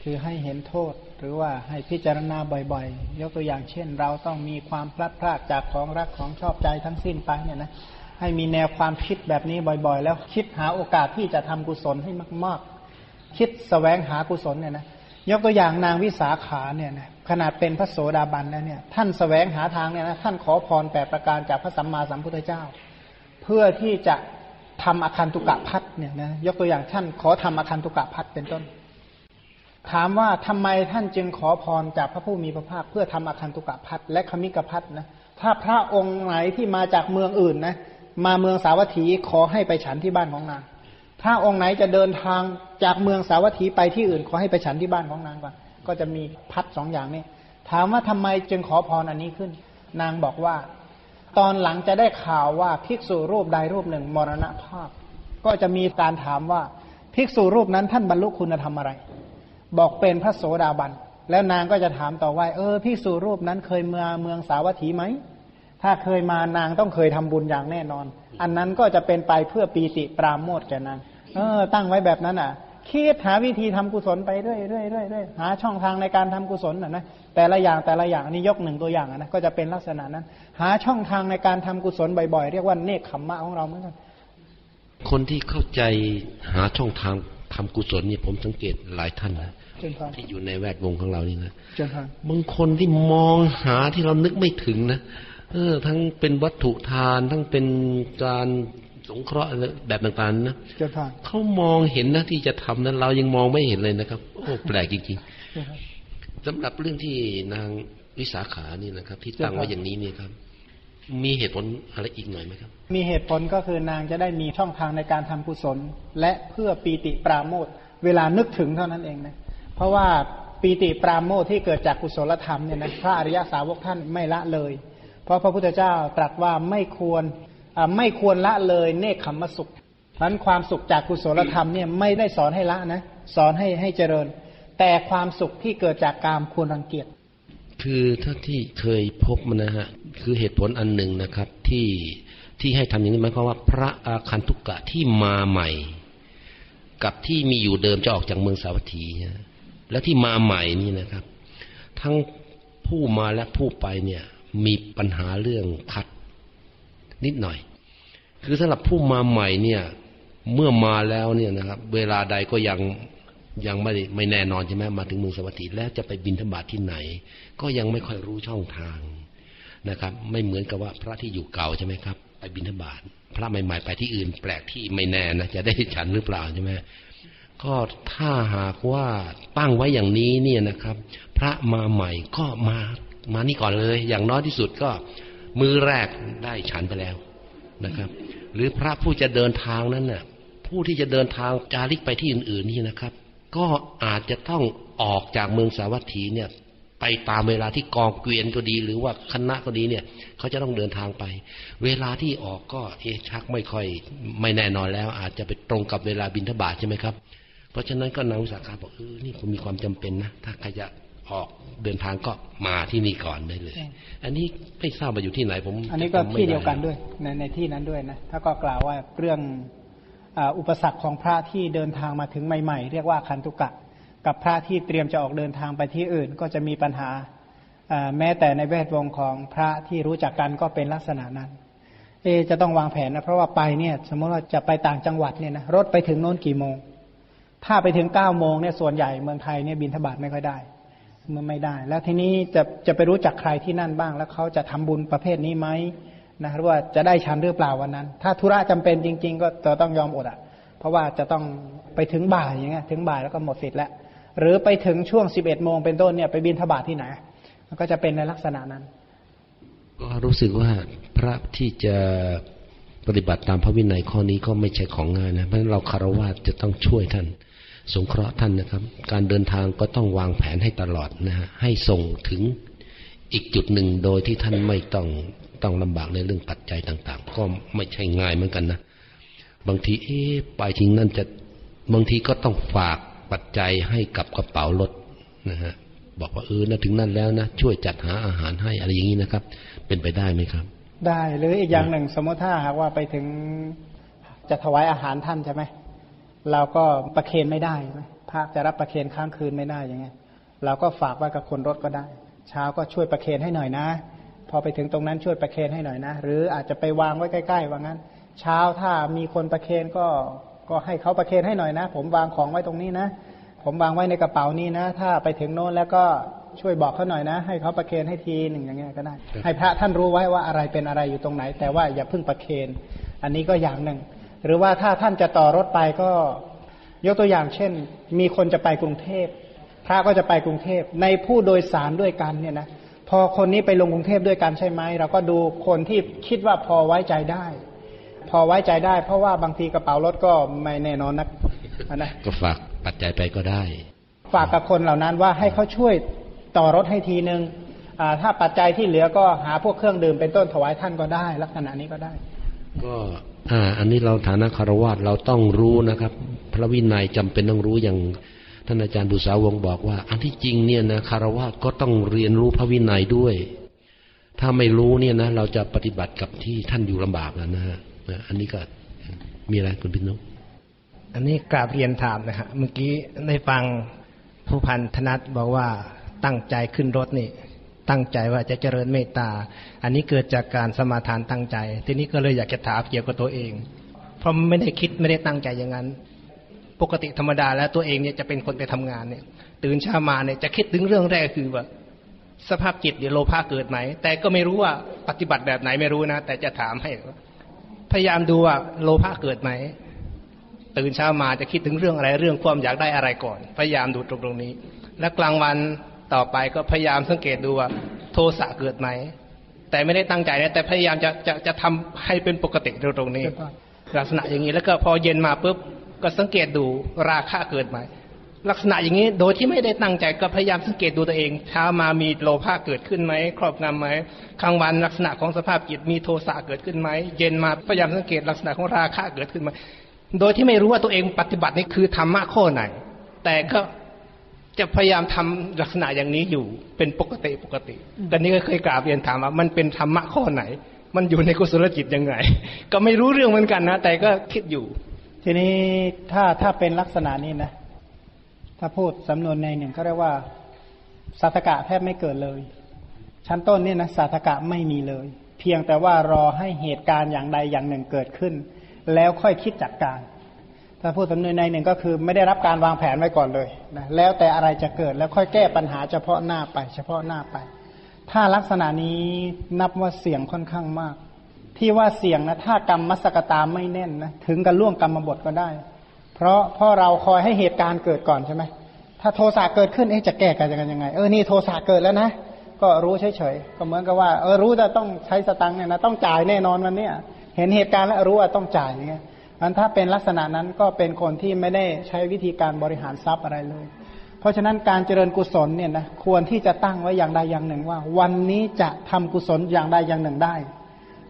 คือให้เห็นโทษหรือว่าให้พิจารณาบ่อยๆ ยกตัวอย่างเช่น เราต้องมีความพลัดพรากจากของรักของชอบใจทั้งสิ้นไปเนี่ยนะให้มีแนวความคิดแบบนี้บ่อยๆ แล้วคิดหาโอกาสที่จะทำกุศลให้มาก ๆ คิดสแสวงหากุศลเนี่ยนะ ยกตัวอย่างนางวิสาขาเนี่ยนะขนาดเป็นพระโสดาบันแล้วเนี่ย ท่านสแสวงหาทางเนี่ยนะท่านขอพรแปดประการจากพระสัมมาสัมพุทธเจ้า เพื่อที่จะทำอาคันตุกะพัดเนี่ยนะยกตัวอย่างท่านขอทำอาคันตุกะพัดเป็นต้น ถามว่าทำไมท่านจึงขอพรจากพระผู้มีพระภาคเพื่อทำอาคันตุกะพัดและคมิกะพัดนะถ้าพระองค์ไหนที่มาจากเมืองอื่นนะมาเมืองสาวัตถีขอให้ไปฉันที่บ้านของนาง ถ้าองค์ไหนจะเดินทางจากเมืองสาวัตถีไปที่อื่นขอให้ไปฉันที่บ้านของนางก่อนก็จะมีพัดสองอย่างนี้ถามว่าทำไมจึงขอพรอันนี้ขึ้น นางบอกว่า ตอนหลังจะได้ข่าวว่าภิกษุรูปใดรูปหนึ่งมรณภาพ ก็จะมีการถามว่าภิกษุรูปนั้นท่านบรรลุคุณธรรมอะไร บอกเป็นพระโสดาบัน แล้วนางก็จะถามต่อว่าเออภิกษุรูปนั้นเคยมาเมืองสาวัตถีไหมถ้าเคยมานางต้องเคยทำบุญอย่างแน่นอน อันนั้นก็จะเป็นไปเพื่อปีติปราโมทแก่นาง เออ ตั้งไว้แบบนั้นอะคิดหาวิธีทำกุศลไปเรื่อยเรื่อยเรื่อยเรื่อยหาช่องทางในการทำกุศลน่ะนะแต่ละอย่างแต่ละอย่างนี่ยกหนึ่งตัวอย่างนะก็จะเป็นลักษณะนั้น หาช่องทางในการทำกุศลบ่อยๆ เรียกว่าเนคขมมะของเราเหมือนกันคนที่เข้าใจหาช่องทางทำกุศลเนี่ยผมสังเกตหลายท่านนะเจนพรที่อยู่ในแวดวงของเรานี่นะเจนพรบางคนที่มองหาที่เรานึกไม่ถึงนะเออ ทั้งเป็นวัตถุทานทั้งเป็นการ สงเคราะห์แบบต่างๆนะเจนพรเขามองเห็นนะที่จะทำนั้น เรายังมองไม่เห็นเลยนะครับ โอ้แปลกจริงๆสำหรับเรื่องที่นางวิสาขานี่นะครับ ที่ตั้งไว้อย่างนี้เนี่ยครับ มีเหตุผลอะไรอีกหน่อยไหมครับ มีเหตุผลก็คือนางจะได้มีช่องทางในการทำกุศล และเพื่อปีติปราโมทย์เวลานึกถึงเท่านั้นเองนะเพราะว่าปีติปราโมทย์ที่เกิดจากกุศลธรรมเนี่ยนะพระอริยสาวกท่านไม่ละเลย เพราะพระพุทธเจ้าตรัสว่าไม่ควรอ่า ไม่ควรละเลยเนคขมสุขเพราะฉะนั้นความสุขจากกุศลธรรมเนี่ยไม่ได้สอนให้ละนะ สอนให้ให้เจริญ แต่ความสุขที่เกิดจากกามควรรังเกียจ คือถ้าที่เคยพบมันนะฮะคือเหตุผลอันหนึ่งนะครับ ที่ที่ให้ทำอย่างนี้หมายความว่า พระอาคันตุกะที่มาใหม่ กับที่มีอยู่เดิมจะออกจากเมืองสาวัตถีนะแล้วที่มาใหม่นี่นะครับ ทั้งผู้มาและผู้ไปเนี่ย มีปัญหาเรื่องคัด นิดหน่อย คือสำหรับผู้มาใหม่เนี่ย เมื่อมาแล้วเนี่ยนะครับ เวลาใดก็ยังยังไม่ไม่แน่นอนใช่ไหมมาถึงเมืองสวัสดีแล้วจะไปบินธบาตที่ไหน ก็ยังไม่ค่อยรู้ช่องทางนะครับ ไม่เหมือนกับว่าพระที่อยู่เก่าใช่ไหมครับ ไปบินธบาตพระใหม่ ๆ ไปที่อื่น แปลกที่ไม่แน่นะจะได้ฉันหรือเปล่าใช่ไหมก็ถ้าหากว่าตั้งไว้อย่างนี้เนี่ยนะครับ พระมาใหม่ก็มามานี่ก่อนเลย อย่างน้อยที่สุดก็ มื้อแรกได้ฉันไปแล้วนะครับ หรือพระผู้จะเดินทางนั้นน่ะผู้ที่จะเดินทางจาริกไปที่อื่น ๆนี่นะครับ ก็อาจจะต้องออกจากเมืองสาวัตถีเนี่ยไปตามเวลาที่กองเกวียนก็ดี หรือว่าคณะก็ดีเนี่ยเขาจะต้องเดินทางไป เวลาที่ออกก็เอชักไม่ค่อยไม่แน่นอนแล้ว อาจจะไปตรงกับเวลาบินทบาทใช่ไหมครับ เพราะฉะนั้นก็นางวิสาขาบอกเออนี่คงมีความจำเป็นนะ ถ้าใครจะ ออกเดินทางก็มาที่นี่ก่อนได้เลย อันนี้ไม่ทราบว่าอยู่ที่ไหนผม อันนี้ก็จำไม่ที่เดียวกันด้วยในในที่นั้นด้วยนะถ้าก็กล่าวว่าเรื่องอาอุปสรรคของพระที่เดินทางมาถึงใหม่ ๆ เรียกว่าคันตุกะ กับพระที่เตรียมจะออกเดินทางไปที่อื่นก็จะมีปัญหาอ่าแม้แต่ในแวดวงของพระที่รู้จักกันก็เป็นลักษณะนั้น เอะจะต้องวางแผนนะเพราะว่าไปเนี่ยสมมติว่าจะไปต่างจังหวัดเนี่ยนะรถไปถึงโน้นกี่โมง ถ้าไปถึงเก้าโมงเนี่ยส่วนใหญ่เมืองไทยเนี่ยบินทบาทไม่ค่อยได้ มันไม่ได้ แล้วทีนี้จะจะไปรู้จักใครที่นั่นบ้าง แล้วเขาจะทำบุญประเภทนี้ไหมนะหรือว่าจะได้ชันหรือเปล่าวันนั้น ถ้าธุระจำเป็นจริง ๆ ก็จะต้องยอมอดอะ เพราะว่าจะต้องไปถึงบ่ายอย่างเงี้ยถึงบ่ายแล้วก็หมดสิทธิ์แล้วหรือไปถึงช่วงสิบเอ็ดโมงเป็นต้นเนี่ยไปบินทบาทที่ไหนมันก็จะเป็นในลักษณะนั้น ก็รู้สึกว่าพระที่จะปฏิบัติตามพระวินัยข้อนี้ก็ไม่ใช่ของง่ายนะเพราะฉะนั้นเราคารวะจะต้องช่วยท่าน สงเคราะห์ท่านนะครับ การเดินทางก็ต้องวางแผนให้ตลอดนะฮะให้ส่งถึงอีกจุดหนึ่งโดยที่ท่านไม่ต้องต้องลำบากในเรื่องปัจจัยต่าง ๆ ก็ไม่ใช่ง่ายเหมือนกันนะ บางทีเอ๊ะไปทิ้งนั่นจะบางทีก็ต้องฝากปัจจัยให้กับกระเป๋ารถนะฮะบอกว่าเออนะถึงนั่นแล้วนะช่วยจัดหาอาหารให้อะไรอย่างนี้นะครับ เป็นไปได้ไหมครับ ได้หรืออีกอย่างหนึ่งสมมติถ้าหากว่าไปถึงจะถวายอาหารท่านใช่ไหม เราก็ประเคนไม่ได้ไหมพระจะรับประเคนค้างคืนไม่ได้อย่างเงี้ยเราก็ฝากไว้กับคนรถก็ได้ เช้าก็ช่วยประเคนให้หน่อยนะ พอไปถึงตรงนั้นช่วยประเคนให้หน่อยนะ หรืออาจจะไปวางไว้ใกล้ๆว่างั้น เช้าถ้ามีคนประเคนก็ก็ให้เขาประเคนให้หน่อยนะ ผมวางของไว้ตรงนี้นะ ผมวางไว้ในกระเป๋านี้นะ ถ้าไปถึงโน้นแล้วก็ช่วยบอกเขาหน่อยนะ ให้เขาประเคนให้ทีหนึ่งอย่างเงี้ยก็ได้ ให้พระท่านรู้ไว้ว่าอะไรเป็นอะไรอยู่ตรงไหน แต่ว่าอย่าเพิ่งประเคน อันนี้ก็อย่างหนึ่ง หรือว่าถ้าท่านจะต่อรถไปก็ยกตัวอย่างเช่น มีคนจะไปกรุงเทพพระก็จะไปกรุงเทพในผู้โดยสารด้วยกันเนี่ยนะพอคนนี้ไปลงกรุงเทพด้วยกันใช่ไหมเราก็ดูคนที่คิดว่าพอไว้ใจได้ พอไว้ใจได้ เพราะว่าบางทีกระเป๋ารถก็ไม่แน่นอนนักนะก็ฝากปัจจัยไปก็ได้ ฝากกับคนเหล่านั้นว่าให้เขาช่วยต่อรถให้ทีนึงอ่าถ้าปัจจัยที่เหลือก็หาพวกเครื่องดื่มเป็นต้นถวายท่านก็ได้ ลักษณะนี้ก็ได้ ก็ อ่า อันนี้เราฐานะคารวะเราต้องรู้นะครับ พระวินัยจำเป็นต้องรู้อย่างท่านอาจารย์บุษาวงบอกว่า อันที่จริงเนี่ยนะคารวะก็ต้องเรียนรู้พระวินัยด้วย ถ้าไม่รู้เนี่ยนะเราจะปฏิบัติกับที่ท่านอยู่ลำบากนะนะฮะนะอันนี้ก็มีอะไรคุณพินุอันนี้กราบเรียนถามนะฮะเมื่อกี้ได้ฟังผู้พันธนัทบอกว่าตั้งใจขึ้นรถนี่ ตั้งใจว่าจะเจริญเมตตา อันนี้เกิดจากการสมาทานตั้งใจ ทีนี้ก็เลยอยากจะถามเกี่ยวกับตัวเอง เพราะไม่ได้คิดไม่ได้ตั้งใจอย่างนั้น ปกติธรรมดาแล้วตัวเองเนี่ยจะเป็นคนไปทำงานเนี่ย ตื่นเช้ามาเนี่ยจะคิดถึงเรื่องแรกคือว่าสภาพจิตเดี๋ยวโลภะเกิดไหม แต่ก็ไม่รู้ว่าปฏิบัติแบบไหนไม่รู้นะ แต่จะถามให้ พยายามดูว่าโลภะเกิดไหม ตื่นเช้ามาจะคิดถึงเรื่องอะไรเรื่องความอยากได้อะไรก่อน พยายามดูตรงตรงนี้ และกลางวัน ต่อไปก็พยายามสังเกตดูว่า โทสะเกิดไหม แต่ไม่ได้ตั้งใจนะแต่พยายามจะจะจะทำให้เป็นปกติตรงตรงนี้ ลักษณะอย่างนี้แล้วก็พอเย็นมาปุ๊บก็สังเกตดูราคะเกิดไหมลักษณะอย่างนี้โดยที่ไม่ได้ตั้งใจก็พยายามสังเกตดูตัวเองเช้ามามีโลภะเกิดขึ้นไหมครอบงำไหมกลางวันลักษณะของสภาพจิตมีโทสะเกิดขึ้นไหมเย็นมาพยายามสังเกตลักษณะของราคะเกิดขึ้นไหมโดยที่ไม่รู้ว่าตัวเองปฏิบัตินี่คือธรรมะข้อไหน แต่ก็ จะพยายามทำลักษณะอย่างนี้อยู่เป็นปกติปกติตอนนี้ก็เคยกราบเรียนถามว่ามันเป็นธรรมะข้อไหน มันอยู่ในกุศลจิตยังไง ก็ไม่รู้เรื่องเหมือนกันนะ แต่ก็คิดอยู่ ทีนี้ถ้าถ้าเป็นลักษณะนี้นะ ถ้าพูดสำนวนในหนึ่งเขาเรียกว่าสัตกะแทบไม่เกิดเลย ชั้นต้นเนี่ยนะสัตกะไม่มีเลย เพียงแต่ว่ารอให้เหตุการณ์อย่างใดอย่างหนึ่งเกิดขึ้น แล้วค่อยคิดจัดการ ถ้าพูดสำนวนในหนึ่งก็คือไม่ได้รับการวางแผนไว้ก่อนเลยนะแล้วแต่อะไรจะเกิดแล้วค่อยแก้ปัญหาเฉพาะหน้าไป เฉพาะหน้าไป ถ้าลักษณะนี้นับว่าเสี่ยงค่อนข้างมาก ที่ว่าเสี่ยงนะถ้ากรรมมัสกตาไม่แน่นนะถึงกับล่วงกรรมบทก็ได้ เพราะเพราะเราคอยให้เหตุการณ์เกิดก่อนใช่ไหมถ้าโทสะเกิดขึ้นเอ๊ะจะแก้กันยังไงเออนี่โทสะเกิดแล้วนะก็ก็รู้เฉยๆก็เหมือนกับว่าเออรู้แต่ต้องใช้สตังค์เนี่ยนะต้องจ่ายแน่นอนวันเนี้ยเห็นเหตุการณ์แล้วรู้ว่าต้องจ่ายอย่างเงี้ย อันถ้าเป็นลักษณะนั้นก็เป็นคนที่ไม่ได้ใช้วิธีการบริหารทรัพย์อะไรเลย เพราะฉะนั้นการเจริญกุศลเนี่ยนะควรที่จะตั้งไว้อย่างใดอย่างหนึ่งว่า วันนี้จะทำกุศลอย่างใดอย่างหนึ่งได้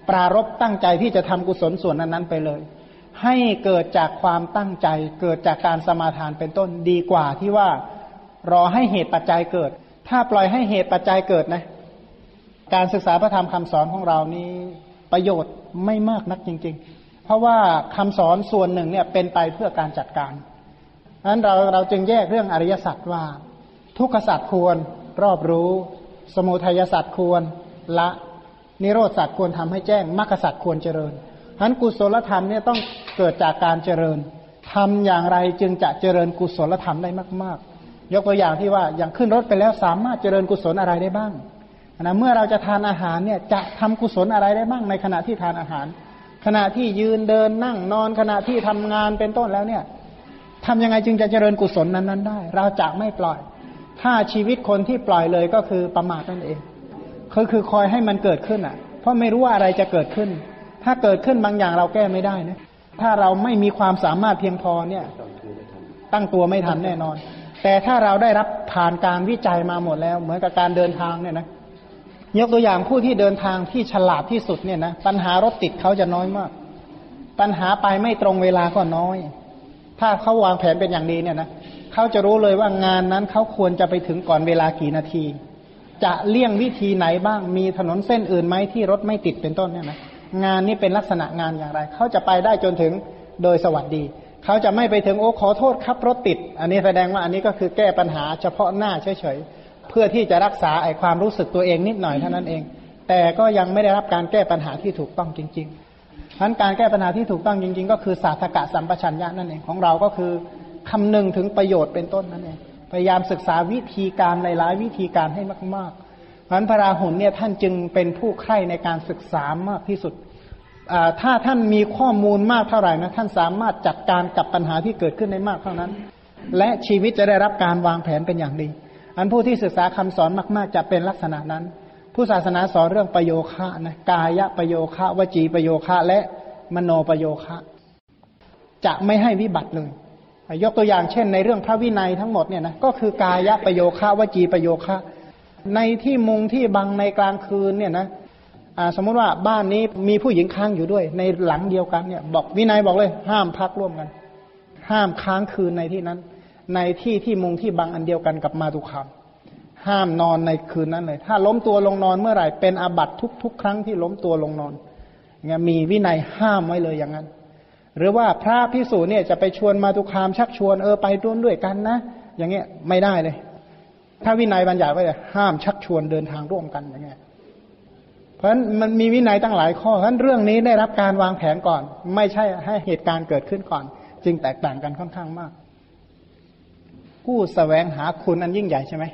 ปรารบตั้งใจที่จะทำกุศลส่วนนั้นๆไปเลย ให้เกิดจากความตั้งใจ เกิดจากการสมาทานเป็นต้นดีกว่าที่ว่ารอให้เหตุปัจจัยเกิด ถ้าปล่อยให้เหตุปัจจัยเกิดนะ การศึกษาพระธรรมคำสอนของเรานี้ประโยชน์ไม่มากนักจริง ๆ เพราะว่าคำสอนส่วนหนึ่งเนี่ยเป็นไปเพื่อการจัดการดังนั้นเราเราจึงแยกเรื่องอริยสัจว่า ทุกขสัจควรรอบรู้ สมุทัยสัจควรละนิโรธสัจควรทำให้แจ้งมรรคสัจควรเจริญฉะนั้นกุศลธรรมเนี่ยต้องเกิดจากการเจริญทำอย่างไรจึงจะเจริญกุศลธรรมได้มาก ๆ ยกตัวอย่างที่ว่าอย่างขึ้นรถไปแล้วสามารถเจริญกุศลอะไรได้บ้างนะเมื่อเราจะทานอาหารเนี่ยจะทำกุศลอะไรได้บ้างในขณะที่ทานอาหาร ขณะที่ยืนเดินนั่งนอนขณะที่ทำงานเป็นต้นแล้วเนี่ยทำยังไงจึงจะเจริญกุศลนั้นๆได้ เราจะไม่ปล่อย ถ้าชีวิตคนที่ปล่อยเลยก็คือประมาทนั่นเองคือคือคอยให้มันเกิดขึ้นอะ เพราะไม่รู้ว่าอะไรจะเกิดขึ้น ถ้าเกิดขึ้นบางอย่างเราแก้ไม่ได้นะถ้าเราไม่มีความสามารถเพียงพอเนี่ย ตั้งตัวไม่ทันแน่นอน แต่ถ้าเราได้รับผ่านการวิจัยมาหมดแล้ว เหมือนกับการเดินทางเนี่ยนะ ยกตัวอย่างผู้ที่เดินทางที่ฉลาดที่สุดเนี่ยนะปัญหารถติดเขาจะน้อยมาก ปัญหาไปไม่ตรงเวลาก็น้อย ถ้าเขาวางแผนเป็นอย่างดีเนี่ยนะเขาจะรู้เลยว่างานนั้นเขาควรจะไปถึงก่อนเวลากี่นาที จะเลี่ยงวิธีไหนบ้างมีถนนเส้นอื่นไหมที่รถไม่ติดเป็นต้นเนี่ยนะงานนี้เป็นลักษณะงานอย่างไรเขาจะไปได้จนถึงโดยสวัสดีเขาจะไม่ไปถึงโอ้ขอโทษครับรถติด อันนี้แสดงว่าอันนี้ก็คือแก้ปัญหาเฉพาะหน้าเฉยๆ พื่อที่จะรักษาไอ้ความรู้สึกตัวเองนิดหน่อยเท่านั้นเอง แต่ก็ยังไม่ได้รับการแก้ปัญหาที่ถูกต้องจริงๆฉะนั้นการแก้ปัญหาที่ถูกต้องจริง ๆ ก็คือศาสตกะสัมปชัญญะนั่นเองของเราก็คือคำนึงถึงประโยชน์เป็นต้นนั่นเองพยายามศึกษาวิธีการหลายๆวิธีการให้มากๆเพราะฉะนั้นพระราหุลเนี่ยท่านจึงเป็นผู้ใคร่ในการศึกษามากที่สุดถ้าท่านมีข้อมูลมากเท่าไหร่นะท่านสามารถจัดการกับปัญหาที่เกิดขึ้นได้มากเท่านั้น และชีวิตจะได้รับการวางแผนเป็นอย่างดี อันผู้ที่ศึกษาคำสอนมาก ๆ จะเป็นลักษณะนั้น ผู้ศาสนาสอนเรื่องประโยคะนะกายะประโยคะวจีประโยคะและมโนประโยคะ จะไม่ให้วิบัติเลยยกตัวอย่างเช่น ในเรื่องพระวินัยทั้งหมดเนี่ยนะก็คือกายะประโยคะวจีประโยคะ ในที่มุงที่บังในกลางคืนเนี่ยนะสมมติว่าบ้านนี้มีผู้หญิงค้างอยู่ด้วย ในหลังเดียวกันเนี่ย บอกวินัยบอกเลย ห้ามพักร่วมกัน ห้ามค้างคืนในที่นั้น ในที่ที่มุงที่บังอันเดียวกันกับมาตุคามห้ามนอนในคืนนั้นเลย ถ้าล้มตัวลงนอนเมื่อไหร่เป็นอาบัตทุกทุกครั้งที่ล้มตัวลงนอนเงี้ยมีวินัยห้ามไว้เลยอย่างนั้น หรือว่าพระพิสูจน์เนี่ยจะไปชวนมาตุคามชักชวนเออไปร่วมด้วยกันนะ อย่างเงี้ยไม่ได้เลย ถ้าวินัยบัญญัติไว้เลยห้ามชักชวนเดินทางร่วมกันอย่างเงี้ยเพราะฉะนั้นมันมีวินัยตั้งหลายข้อเพราะฉะนั้นเรื่องนี้ได้รับการวางแผนก่อน ไม่ใช่ให้เหตุการณ์เกิดขึ้นก่อน จึงแตกต่างกันค่อนข้างมาก ผู้สแสวงหาคุณอันยิ่งใหญ่ใช่ไหม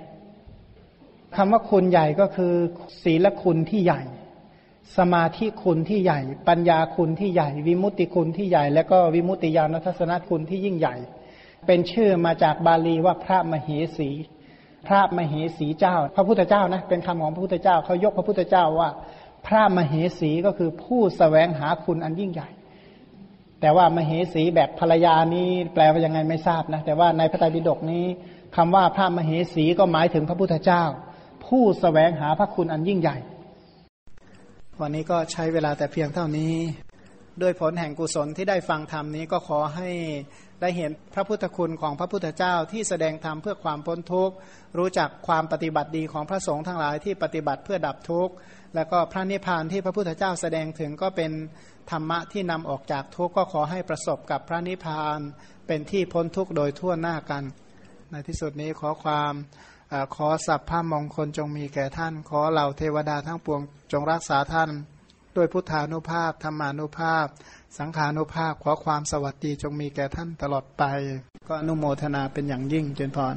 คำว่าคุณใหญ่ก็คือ ศีลคุณที่ใหญ่ สมาธิคุณที่ใหญ่ ปัญญาคุณที่ใหญ่ วิมุตติคุณที่ใหญ่ แล้วก็วิมุตติญาณทัศนคุณที่ยิ่งใหญ่ เป็นชื่อมาจากบาลีว่าพระมเหสี พระมเหสีเจ้า พระพุทธเจ้านะ เป็นคำของพระพุทธเจ้าเขายกพระพุทธเจ้าว่า พระมเหสีก็คือผู้สแสวงหาคุณอันยิ่งใหญ่ แต่ว่ามเหสีแบบภรรยานี้แปลว่ายังไงไม่ทราบนะ แต่ว่าในพระไตรปิฎกนี้คำว่าพระมเหสีก็หมายถึงพระพุทธเจ้า ผู้สแสวงหาพระคุณอันยิ่งใหญ่ วันนี้ก็ใช้เวลาแต่เพียงเท่านี้ ด้วยผลแห่งกุศลที่ได้ฟังธรรมนี้ก็ขอให้ได้เห็นพระพุทธคุณของพระพุทธเจ้าที่แสดงธรรมเพื่อความพ้นทุกข์ รู้จักความปฏิบัติดีของพระสงฆ์ทั้งหลายที่ปฏิบัติเพื่อดับทุกข์ แล้วก็พระนิพพานที่พระพุทธเจ้าแสดงถึงก็เป็นธรรมะที่นำออกจากทุกข์ก็ขอให้ประสบกับพระนิพพานเป็นที่พ้นทุกข์โดยทั่วหน้ากัน ในที่สุดนี้ขอความอขอสัพพะมงคลจงมีแก่ท่าน ขอเหล่าเทวดาทั้งปวงจงรักษาท่าน ด้วยพุทธานุภาพธรรมานุภาพ สังขานุภาพขอความสวัสดีจงมีแก่ท่านตลอดไป ก็อนุโมทนาเป็นอย่างยิ่งเจนพร